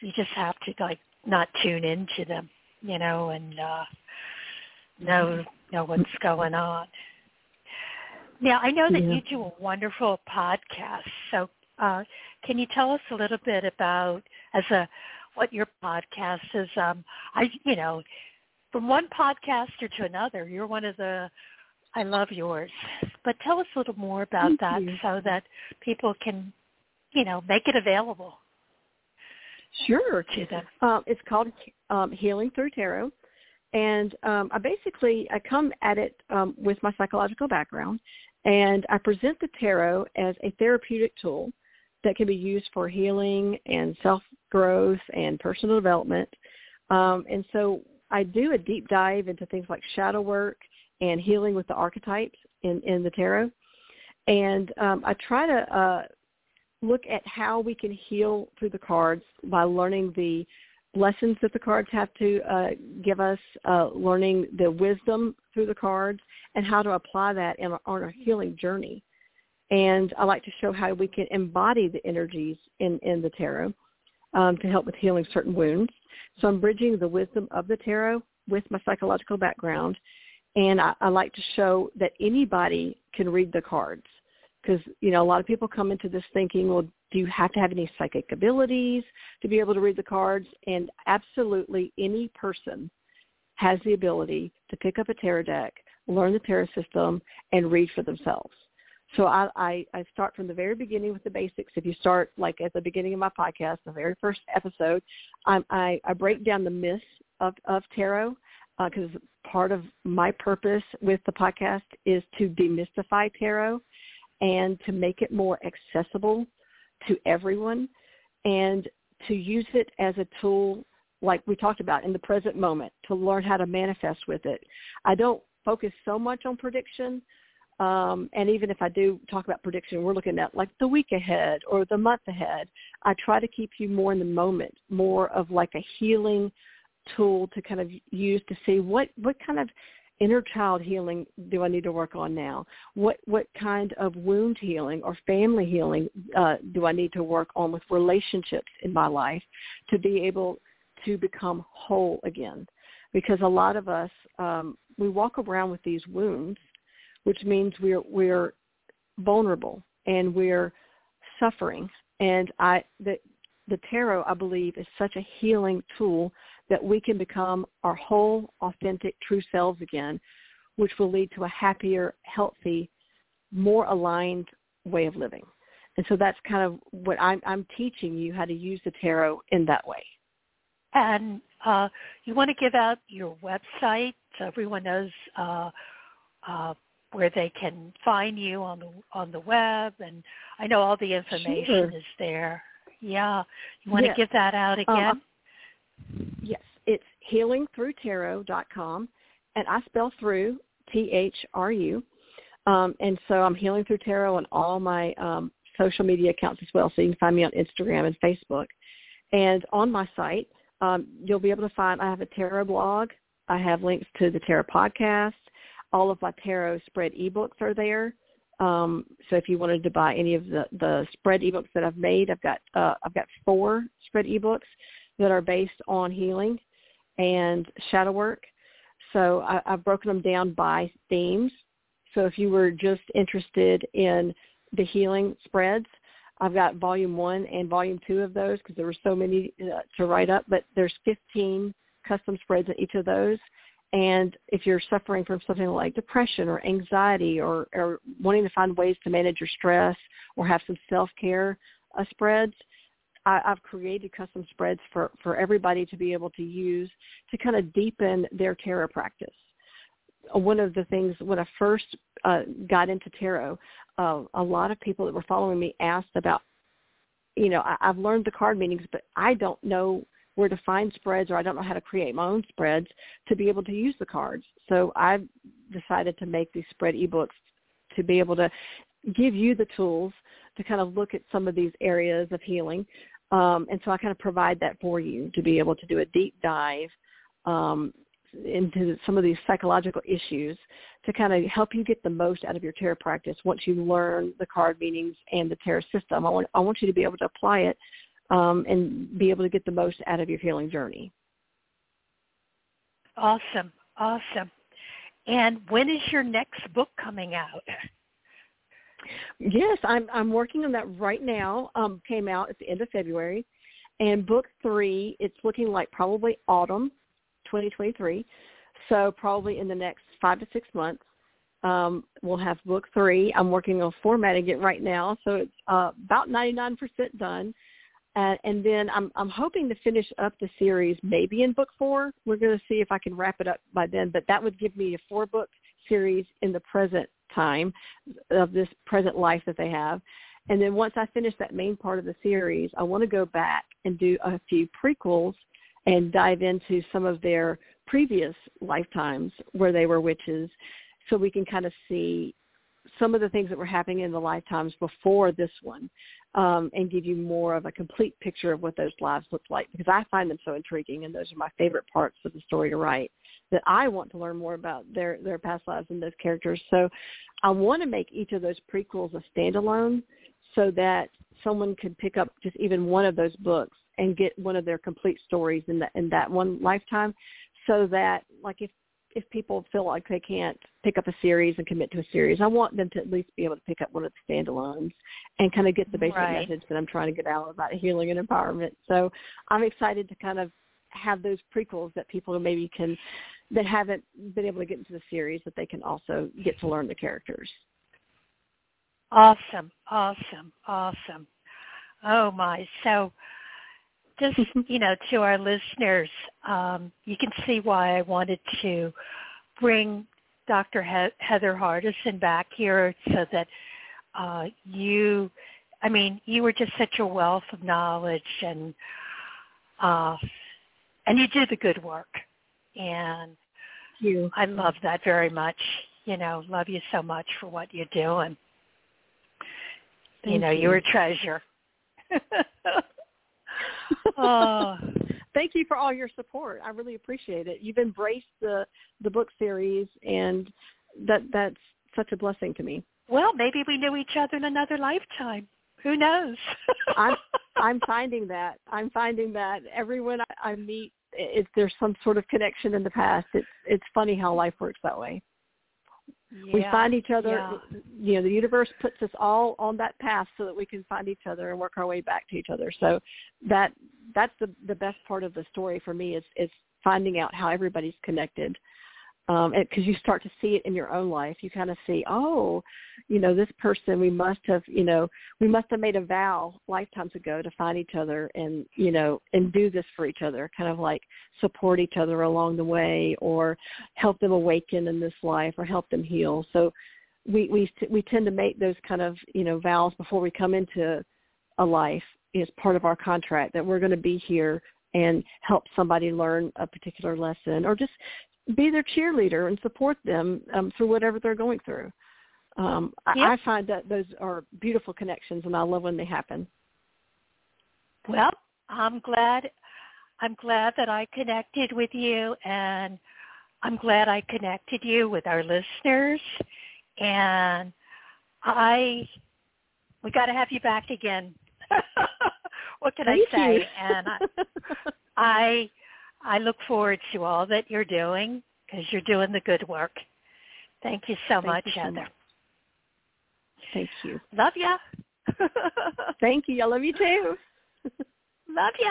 you just have to like not tune into them, you know, and uh know know what's going on. Now, I know that Yeah. you do a wonderful podcast. So, uh, can you tell us a little bit about as a what your podcast is? Um, I, you know, from one podcaster to another, you're one of the. I love yours, but tell us a little more about Thank that you. so that people can, you know, make it available Sure. Um, it's called um, Healing Through Tarot, and um, I basically I come at it um, with my psychological background, and I present the tarot as a therapeutic tool that can be used for healing and self growth and personal development. Um, and so I do a deep dive into things like shadow work and healing with the archetypes in, in the tarot. And um, I try to uh, look at how we can heal through the cards by learning the lessons that the cards have to uh, give us, uh, learning the wisdom through the cards, and how to apply that in, on our healing journey. And I like to show how we can embody the energies in, in the tarot um, to help with healing certain wounds. So I'm bridging the wisdom of the tarot with my psychological background. And I, I like to show that anybody can read the cards because, you know, a lot of people come into this thinking, well, do you have to have any psychic abilities to be able to read the cards? And absolutely any person has the ability to pick up a tarot deck, learn the tarot system, and read for themselves. So I, I, I start from the very beginning with the basics. If you start like at the beginning of my podcast, the very first episode, I, I, I break down the myths of, of tarot uh, because part of my purpose with the podcast is to demystify tarot and to make it more accessible to everyone and to use it as a tool like we talked about in the present moment to learn how to manifest with it. I don't focus so much on prediction. Um, and even if I do talk about prediction, we're looking at like the week ahead or the month ahead. I try to keep you more in the moment, more of like a healing tool to kind of use to see what, what kind of inner child healing do I need to work on now? What what kind of wound healing or family healing uh, do I need to work on with relationships in my life to be able to become whole again? Because a lot of us um, we walk around with these wounds, which means we're we're vulnerable and we're suffering. And I the the tarot I believe is such a healing tool that we can become our whole, authentic, true selves again, which will lead to a happier, healthy, more aligned way of living. And so that's kind of what I'm, I'm teaching you how to use the tarot in that way. And uh, you want to give out your website so everyone knows uh, uh, where they can find you on the on the web, and I know all the information Sure. is there. Yeah, you want Yes. to give that out Um, again? Yes, it's healingthrutarot.com, and I spell through T-H-R-U. Um, and so I'm Healing Through Tarot on all my um, social media accounts as well, so you can find me on Instagram and Facebook. And on my site, um, you'll be able to find, I have a tarot blog. I have links to the tarot podcast. All of my tarot spread ebooks are there. Um, so if you wanted to buy any of the, the spread ebooks that I've made, I've got uh, I've got four spread ebooks that are based on healing and shadow work. So I, I've broken them down by themes. So if you were just interested in the healing spreads, I've got volume one and volume two of those because there were so many uh, to write up, but there's 15 custom spreads in each of those. And if you're suffering from something like depression or anxiety or, or wanting to find ways to manage your stress or have some self-care uh, spreads, I, I've created custom spreads for, for everybody to be able to use to kind of deepen their tarot practice. One of the things when I first uh, got into tarot, uh, a lot of people that were following me asked about, you know, I, I've learned the card meanings, but I don't know where to find spreads or I don't know how to create my own spreads to be able to use the cards. So I've decided to make these spread ebooks to be able to give you the tools to kind of look at some of these areas of healing. Um, and so I kind of provide that for you to be able to do a deep dive um, into some of these psychological issues to kind of help you get the most out of your tarot practice once you learn the card meanings and the tarot system. I want, I want you to be able to apply it um, and be able to get the most out of your healing journey. Awesome, awesome. And when is your next book coming out? Yes, I'm I'm working on that right now. Um, came out at the end of February, and book three it's looking like probably autumn, 2023. So probably in the next five to six months, um, we'll have book three. I'm working on formatting it right now, so it's uh, about 99% done. Uh, and then I'm I'm hoping to finish up the series maybe in book four. We're going to see if I can wrap it up by then, but that would give me a four book series in the present time of this present life that they have. And then once I finish that main part of the series, I want to go back and do a few prequels and dive into some of their previous lifetimes where they were witches so we can kind of see some of the things that were happening in the lifetimes before this one um, and give you more of a complete picture of what those lives looked like because I find them so intriguing and those are my favorite parts of the story to write that I want to learn more about their, their past lives and those characters. So I want to make each of those prequels a standalone so that someone could pick up just even one of those books and get one of their complete stories in that in that one lifetime so that like if if people feel like they can't pick up a series and commit to a series, I want them to at least be able to pick up one of the standalones and kind of get the basic right. message that I'm trying to get out about healing and empowerment. So I'm excited to kind of have those prequels that people maybe can that haven't been able to get into the series that they can also get to learn the characters. Awesome, awesome, awesome. Oh my! So just you know to our listeners um, you can see why i wanted to bring dr he- heather hardison back here so that uh, you i mean you were just such a wealth of knowledge and uh, and you do the good work and you. i love that very much you know love you so much for what you're doing Thank you know you. you're a treasure oh, thank you for all your support. I really appreciate it. You've embraced the the book series, and that that's such a blessing to me. Well, maybe we knew each other in another lifetime. Who knows? I'm I'm finding that. I'm finding that everyone I, I meet, if there's some sort of connection in the past. It's it's funny how life works that way. Yeah, we find each other yeah. you know the universe puts us all on that path so that we can find each other and work our way back to each other so that that's the the best part of the story for me is is finding out how everybody's connected um because you start to see it in your own life. You kind of see oh you know this person we must have you know we must have made a vow lifetimes ago to find each other and you know and do this for each other kind of like support each other along the way or help them awaken in this life or help them heal. So we we we tend to make those kind of you know vows before we come into a life as part of our contract that we're going to be here and help somebody learn a particular lesson or just be their cheerleader and support them um, through whatever they're going through. Um, Yep. I, I find that those are beautiful connections, and I love when they happen. Well, I'm glad I'm glad that I connected with you and I'm glad I connected you with our listeners and I we got to have you back again. what can Thank I say? You. and I, I I look forward to all that you're doing because you're doing the good work. Thank you so Thank much, you so Heather. much. Thank you. Love ya. Thank you. I love you too. love ya.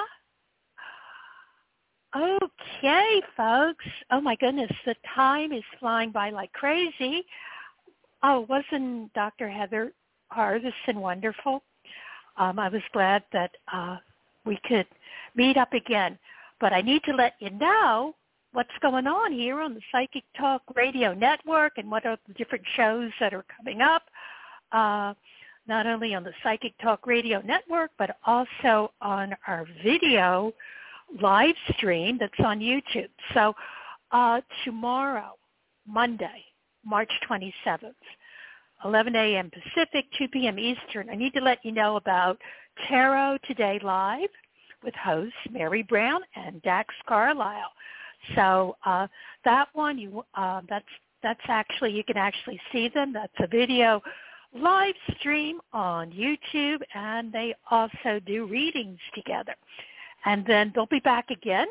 Okay, folks. Oh my goodness, the time is flying by like crazy. Oh, wasn't Dr. Heather Hardison wonderful? Um, I was glad that uh, we could meet up again. But I need to let you know what's going on here on the Psychic Talk Radio Network and what are the different shows that are coming up, uh, not only on the Psychic Talk Radio Network, but also on our video live stream that's on YouTube. So uh, tomorrow, Monday, March 27th, 11 a.m. Pacific, 2 p.m. Eastern, I need to let you know about Tarot Today Live with hosts Mary Brown and Dax Carlisle. So uh, that one, you uh, that's that's actually you can actually see them. That's a video live stream on YouTube, and they also do readings together. And then they'll be back again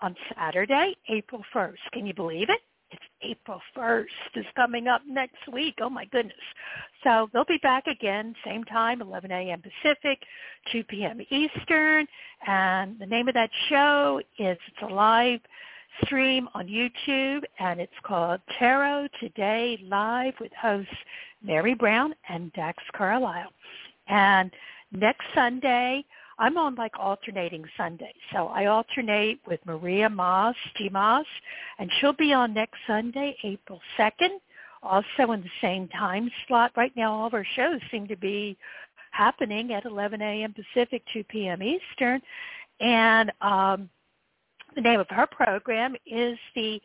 on Saturday, April 1st. Can you believe it? It's April 1st is coming up next week. Oh my goodness. So they'll be back again, same time, 11 a.m. Pacific, 2 p.m. Eastern. And the name of that show is, it's a live stream on YouTube and it's called Tarot Today Live with hosts Mary Brown and Dax Carlisle. And next Sunday, I'm on like alternating Sundays. So I alternate with Maria Moss, G Moss, and she'll be on next Sunday, April 2nd, also in the same time slot. Right now all of our shows seem to be happening at 11 a.m. Pacific, 2 p.m. Eastern. And um, the name of her program is the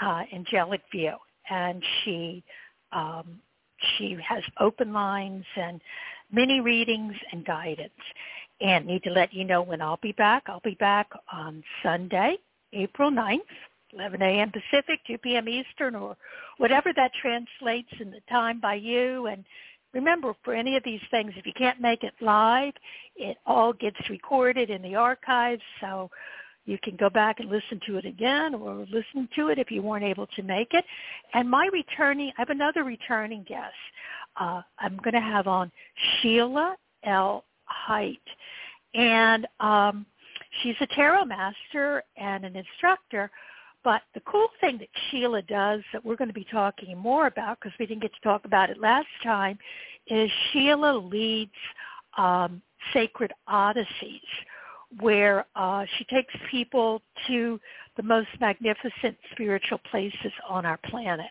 uh, Angelic View. And she um, she has open lines and mini readings and guidance and need to let you know when I'll be back. I'll be back on Sunday, April 9th, 11 a.m. Pacific, 2 p.m. Eastern, or whatever that translates in the time by you. And remember, for any of these things, if you can't make it live, it all gets recorded in the archives, so you can go back and listen to it again or listen to it if you weren't able to make it. And my returning, I have another returning guest. Uh, I'm going to have on Sheila L. Height. And um, she's a tarot master and an instructor. But the cool thing that Sheila does that we're going to be talking more about because we didn't get to talk about it last time is Sheila leads um, sacred odysseys where uh, she takes people to the most magnificent spiritual places on our planet.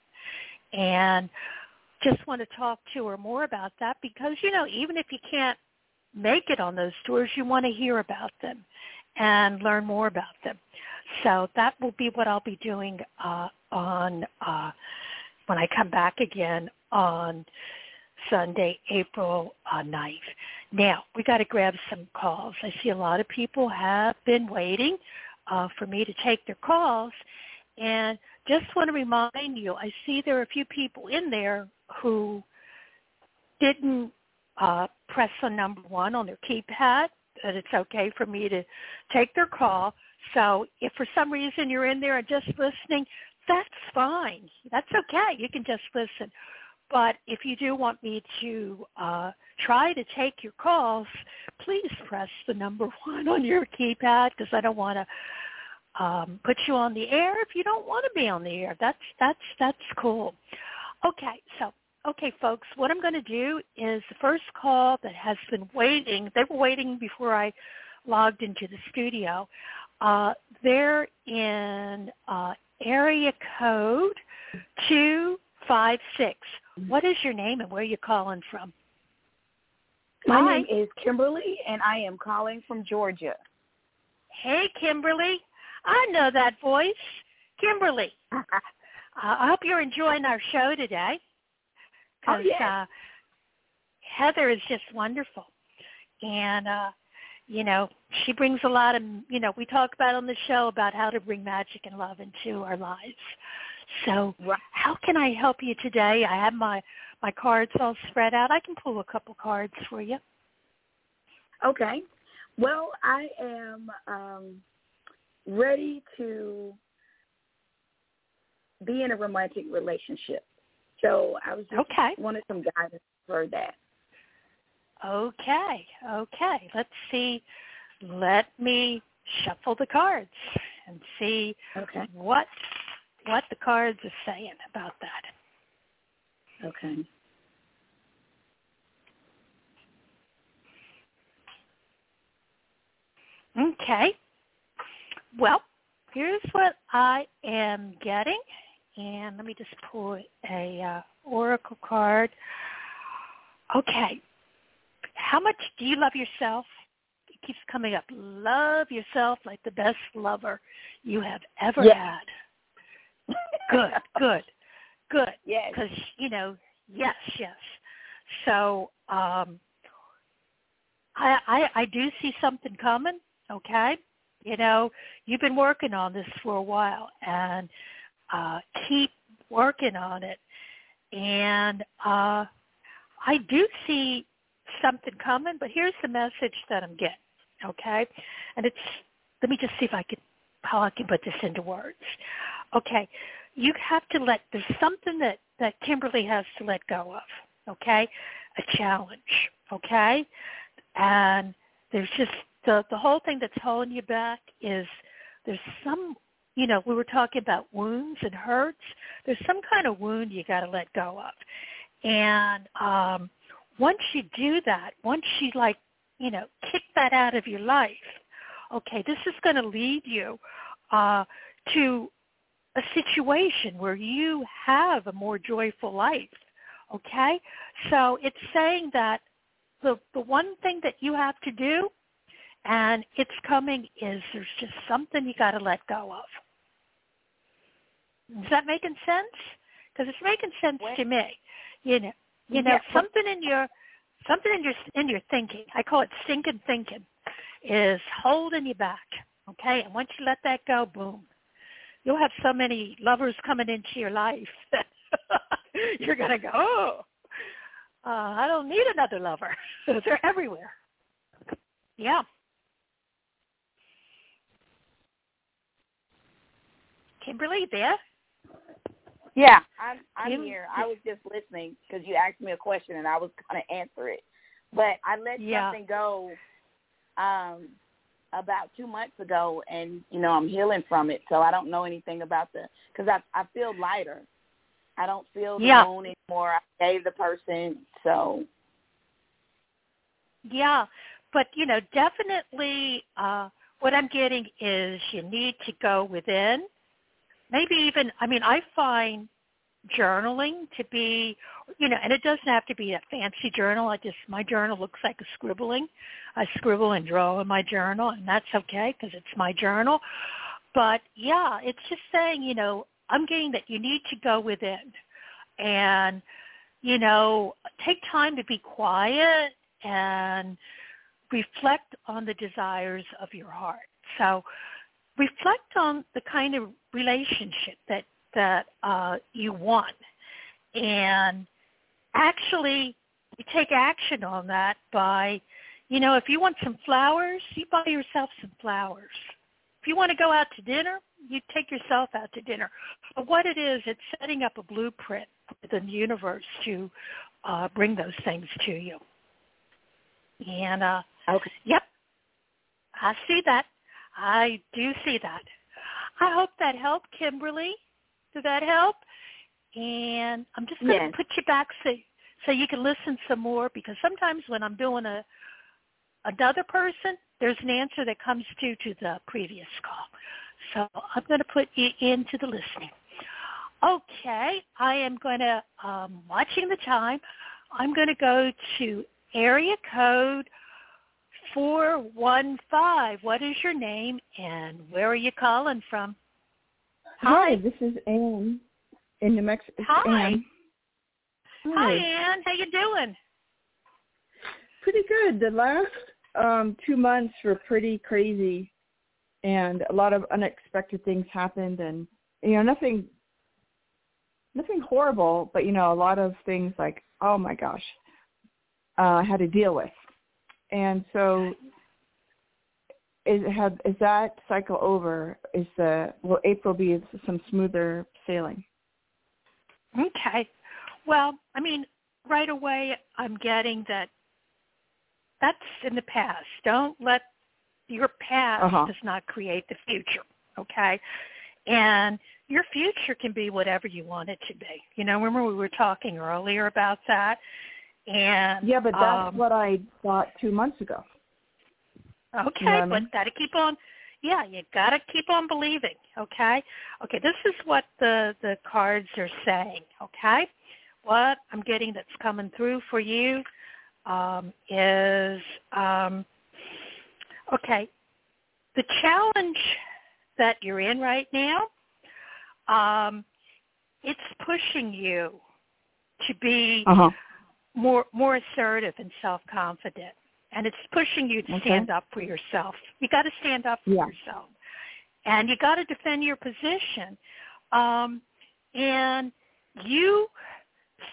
And just want to talk to her more about that because, you know, even if you can't make it on those tours, you want to hear about them and learn more about them. So that will be what I'll be doing uh, on uh, when I come back again on Sunday, April uh, 9th. Now, we got to grab some calls. I see a lot of people have been waiting uh, for me to take their calls. And just want to remind you, I see there are a few people in there who didn't uh, press the number one on their keypad, that it's okay for me to take their call. So if for some reason you're in there and just listening, that's fine. That's okay. You can just listen. But if you do want me to uh, try to take your calls, please press the number one on your keypad because I don't want to um, put you on the air if you don't want to be on the air. That's that's that's cool. Okay, so okay, folks, what I'm going to do is the first call that has been waiting. They were waiting before I logged into the studio. Uh, they're in uh, area code two five six. What is your name and where are you calling from? My Hi. name is Kimberly, and I am calling from Georgia. Hey, Kimberly. I know that voice. Kimberly. uh, I hope you're enjoying our show today. Oh, Because yes. uh, Heather is just wonderful. And, uh, you know, she brings a lot of, you know, we talk about on the show about how to bring magic and love into our lives. So Right. how can I help you today? I have my my cards all spread out. I can pull a couple cards for you. Okay. Well, I am um, ready to be in a romantic relationship. So I was just Okay. wanted some guidance for that. Okay. Okay. Let's see. Let me shuffle the cards and see Okay. what what the cards are saying about that. Okay. Okay. Well, here's what I am getting, and let me just pull a uh, oracle card. Okay. How much do you love yourself? It keeps coming up. Love yourself like the best lover you have ever Yes. had. Good, good, good. Yes. Because you know, yes, yes. So um, I, I I do see something coming. Okay, you know, you've been working on this for a while, and uh, keep working on it. And uh, I do see something coming, but here's the message that I'm getting. Okay, and it's let me just see if I can how I can put this into words. Okay, you have to let there's something that that Kimberly has to let go of. Okay, a challenge. Okay, and there's just the the whole thing that's holding you back is there's some you know we were talking about wounds and hurts. There's some kind of wound you got to let go of, and um, once you do that, once you like you know kick that out of your life, okay, this is going to lead you uh, to a situation where you have a more joyful life. Okay? So it's saying that the the one thing that you have to do and it's coming is there's just something you got to let go of. Is that making sense? Because it's making sense to me. You know, you know, Yeah, something in your something in your in your thinking. I call it stinking thinking is holding you back. Okay, and once you let that go, boom, you'll have so many lovers coming into your life that you're gonna go, oh, uh, I don't need another lover. They're everywhere. Yeah. Kimberly, there? Yeah, I'm I'm here. I was just listening because you asked me a question and I was going to answer it, but I let Yeah. something go um about two months ago, and you know I'm healing from it. So I don't know anything about the because I I feel lighter. I don't feel the Yeah. wound anymore. I gave the person so Yeah, but you know, definitely uh what I'm getting is you need to go within. Maybe even I mean, I find journaling to be you know, and it doesn't have to be a fancy journal. I just my journal looks like a scribbling. I scribble and draw in my journal and that's okay because it's my journal. But yeah, it's just saying, you know, I'm getting that you need to go within and you know, take time to be quiet and reflect on the desires of your heart. So reflect on the kind of relationship that that uh, you want, and actually you take action on that by, you know, if you want some flowers, you buy yourself some flowers. If you want to go out to dinner, you take yourself out to dinner. But what it is, it's setting up a blueprint for the universe to uh, bring those things to you. And uh, okay. Yep. I see that. I do see that. I hope that helped, Kimberly. Did that help? And I'm just going to Yes. put you back so so you can listen some more because sometimes when I'm doing a another person, there's an answer that comes to to the previous call. So I'm going to put you into the listening. Okay, I am going to um, watching the time. I'm going to go to area code 415. What is your name and where are you calling from? Hi, this is Anne in New Mexico. Hi. Anne. Hi, Ann. How you doing? Pretty good. The last um two months were pretty crazy and a lot of unexpected things happened and you know, nothing nothing horrible, but you know, a lot of things like, oh my gosh, uh, I had to deal with. And so is have is that cycle over? Is the will April be some smoother sailing? Okay. Well, I mean, right away I'm getting that that's in the past. Don't let your past uh-huh. does not create the future. Okay. And your future can be whatever you want it to be. You know, remember we were talking earlier about that? And Yeah, but that's um, what I thought two months ago. Okay, You know what I but mean? gotta keep on yeah, you gotta keep on believing, okay? Okay, this is what the the cards are saying, okay? What I'm getting that's coming through for you um, is um, okay. The challenge that you're in right now, um, it's pushing you to be Uh-huh. More more assertive and self confident and it's pushing you to Okay. stand up for yourself. You got to stand up for Yeah. yourself. And you got to defend your position. Um and you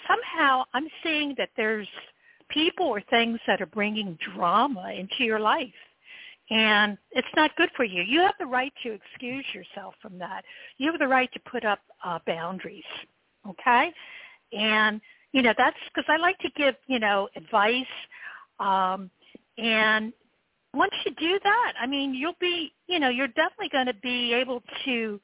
somehow i'm seeing that there's people or things that are bringing drama into your life. And it's not good for you. You have the right to excuse yourself from that. You have the right to put up uh boundaries. Okay? And you know that's because i like to give you know advice um and once you do that i mean you'll be you know you're definitely going to be able to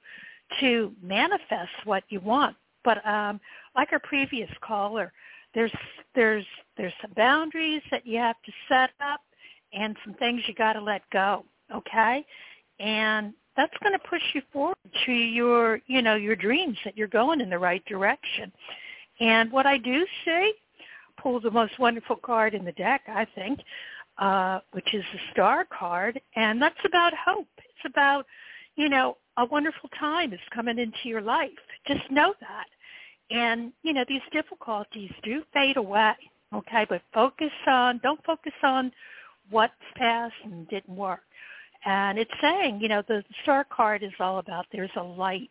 to manifest what you want. But um like our previous caller there's there's there's some boundaries that you have to set up and some things you got to let go okay? And that's going to push you forward to your you know your dreams that you're going in the right direction and what I do see, pull the most wonderful card in the deck, I think, uh, which is the star card, and that's about hope. It's about, you know, a wonderful time is coming into your life. Just know that. And, you know, these difficulties do fade away, okay? But focus on, don't focus on what's past and didn't work. And it's saying, you know, the star card is all about there's a light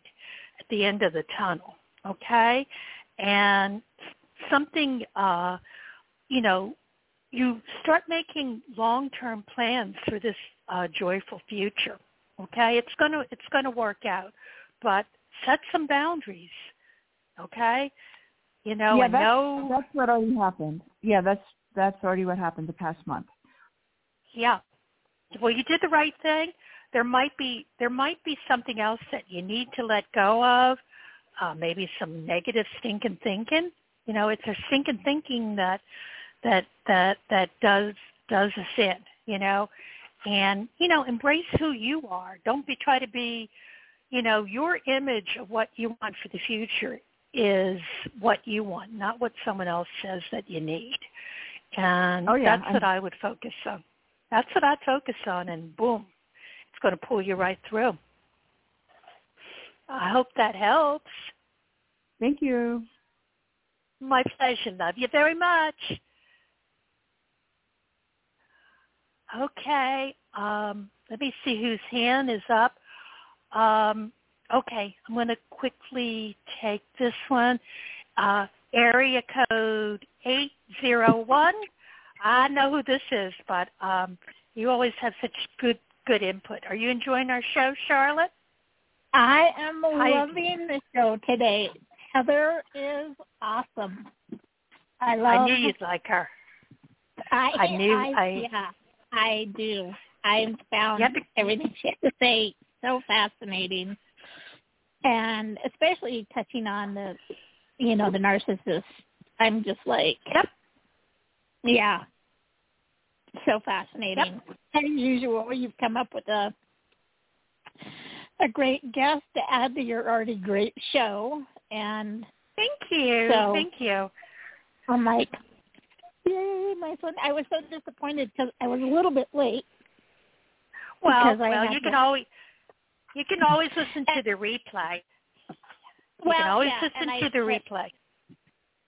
at the end of the tunnel, okay? And something uh you know you start making long term plans for this uh joyful future okay it's going to it's going to work out but set some boundaries okay you know yeah, and that's, know that's what already happened. Yeah, that's that's already what happened the past month. yeah well you did the right thing there might be there might be something else that you need to let go of uh, maybe some negative stinking thinking. You know, it's a stinking thinking that that that that does does us in. You know, and you know, embrace who you are. Don't be try to be. You know, your image of what you want for the future is what you want, not what someone else says that you need. And Oh, yeah, that's what I would focus on. That's what I'd focus on, and boom, it's going to pull you right through. I hope that helps. Thank you. My pleasure. Love you very much. Okay. Um, let me see whose hand is up. Um, okay. I'm going to quickly take this one. Uh, area code 801. I know who this is, but um, you always have such good good input. Are you enjoying our show, Charlotte? I am Hi. loving the show today. Heather is awesome. I love. I knew you'd like her. I, I knew- I, I- yeah, I do. I found Yep. everything she had to say so fascinating, and especially touching on the, you know, the narcissist. I'm just like, Yep. yeah, so fascinating. As usual, you've come up with a a great guest to add to your already great show, and Thank you. So- Thank you. I'm like, yay, my son. I was so disappointed because I was a little bit late. Well, well, you can always you can always listen to the replay. You well, can always yeah, listen and I- to the replay.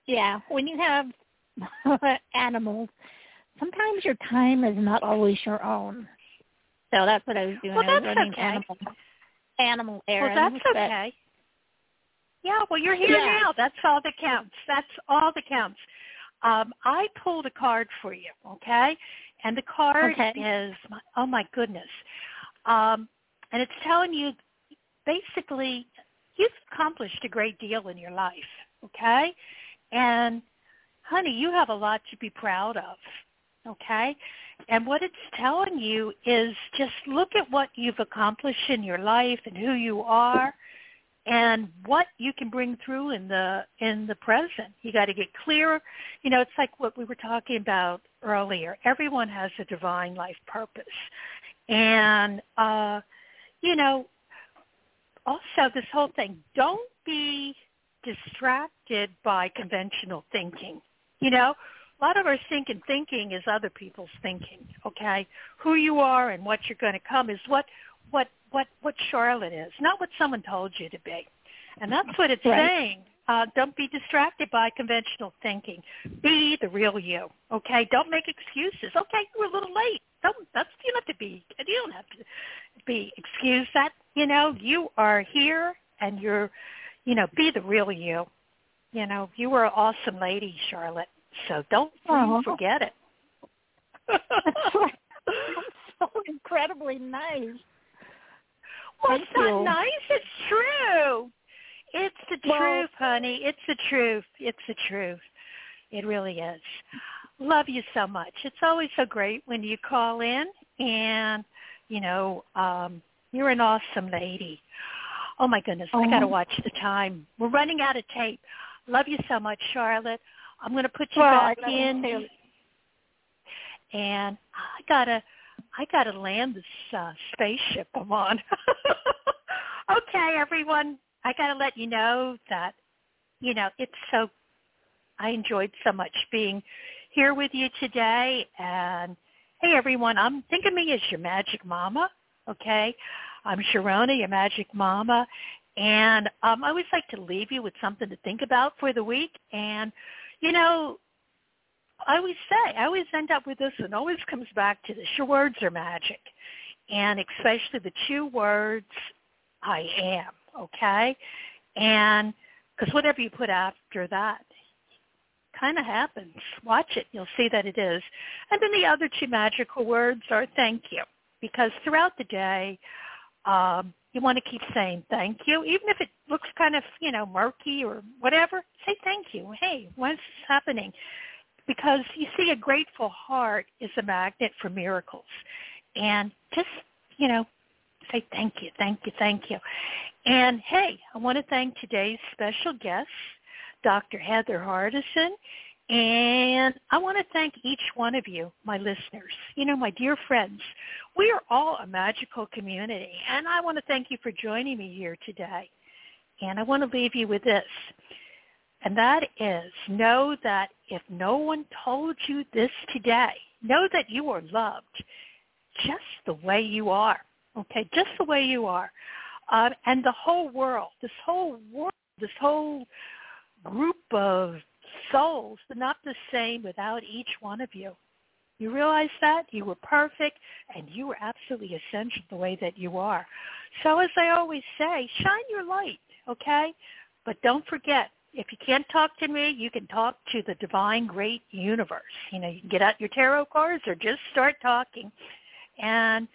Yeah, when you have animals, sometimes your time is not always your own. So that's what I was doing. Well, I was that's okay. Animal Well, that's but- okay. Yeah, well, you're here Yeah. now. That's all that counts. That's all that counts. Um, I pulled a card for you, okay? And the card Okay. is, my, oh my goodness, um, and it's telling you basically you've accomplished a great deal in your life, okay? And honey, you have a lot to be proud of, okay? And what it's telling you is just look at what you've accomplished in your life and who you are and what you can bring through in the in the present. You got to get clear. You know, it's like what we were talking about earlier. Everyone has a divine life purpose. And uh you know, also this whole thing, don't be distracted by conventional thinking. You know, a lot of our thinking thinking is other people's thinking, okay? Who you are and what you're going to come is what what what what Charlotte is, not what someone told you to be. And that's what it's Right. saying. Uh, don't be distracted by conventional thinking. Be the real you. Okay. Don't make excuses. Okay, you were a little late. Don't. That's you don't have to be. You don't have to be excused. That you know you are here and you're, you know, be the real you. You know, you were an awesome lady, Charlotte. So don't Aw. forget it. so incredibly nice. Well, Thank it's not nice. It's true. It's the Well- truth, honey. It's the truth. It's the truth. It really is. Love you so much. It's always so great when you call in and, you know, um, you're an awesome lady. Oh my goodness, I got to Oh. watch the time. We're running out of tape. Love you so much, Charlotte. I'm going to put you Well, back I love you in too. and I gotta I gotta land this uh, spaceship I'm on. okay, everyone, I gotta let you know that you know it's so I enjoyed so much being here with you today. And hey, everyone, I'm think of me as your magic mama. Okay, I'm Sharona, your magic mama. And um, I always like to leave you with something to think about for the week. And, you know, I always say, I always end up with this and always comes back to this. Your words are magic. And especially the two words, I am, okay? And because whatever you put after that kind of happens. Watch it. You'll see that it is. And then the other two magical words are thank you. Because throughout the day, um, you want to keep saying thank you, even if it looks kind of, you know, murky or whatever. Say thank you. Hey, what's happening? Because you see, a grateful heart is a magnet for miracles, and just, you know, say thank you, thank you, thank you. And hey, I want to thank today's special guest, Dr. Heather Hardison. And I want to thank each one of you, my listeners, you know, my dear friends. We are all a magical community, and I want to thank you for joining me here today. And I want to leave you with this, and that is know that if no one told you this today, know that you are loved just the way you are, okay, just the way you are. Um, and the whole world, this whole world, this whole group of souls, they're not the same without each one of you. You realize that? You were perfect and you were absolutely essential the way that you are. So as I always say, shine your light, okay? But don't forget, if you can't talk to me, you can talk to the divine great universe. You know, you can get out your tarot cards or just start talking. And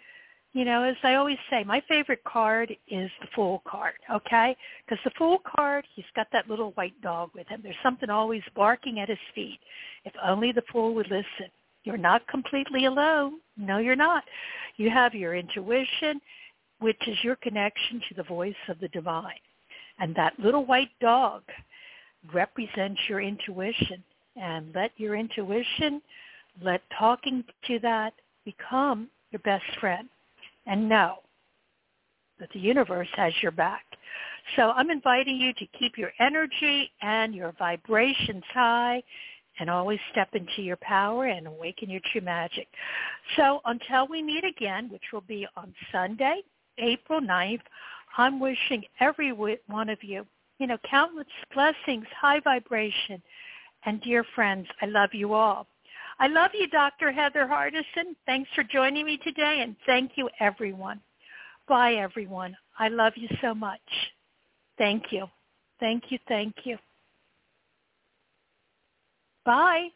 you know, as I always say, my favorite card is the Fool card, okay? Because the Fool card, he's got that little white dog with him. There's something always barking at his feet. If only the Fool would listen. You're not completely alone. No, you're not. You have your intuition, which is your connection to the voice of the divine. And that little white dog represents your intuition. And let your intuition, let talking to that become your best friend and know that the universe has your back. So I'm inviting you to keep your energy and your vibrations high and always step into your power and awaken your true magic. So until we meet again, which will be on Sunday, April 9th, I'm wishing every one of you, you know, countless blessings, high vibration, and dear friends, I love you all. I love you, Dr. Heather Hardison. Thanks for joining me today, and thank you, everyone. Bye, everyone. I love you so much. Thank you. Thank you. Thank you. Bye.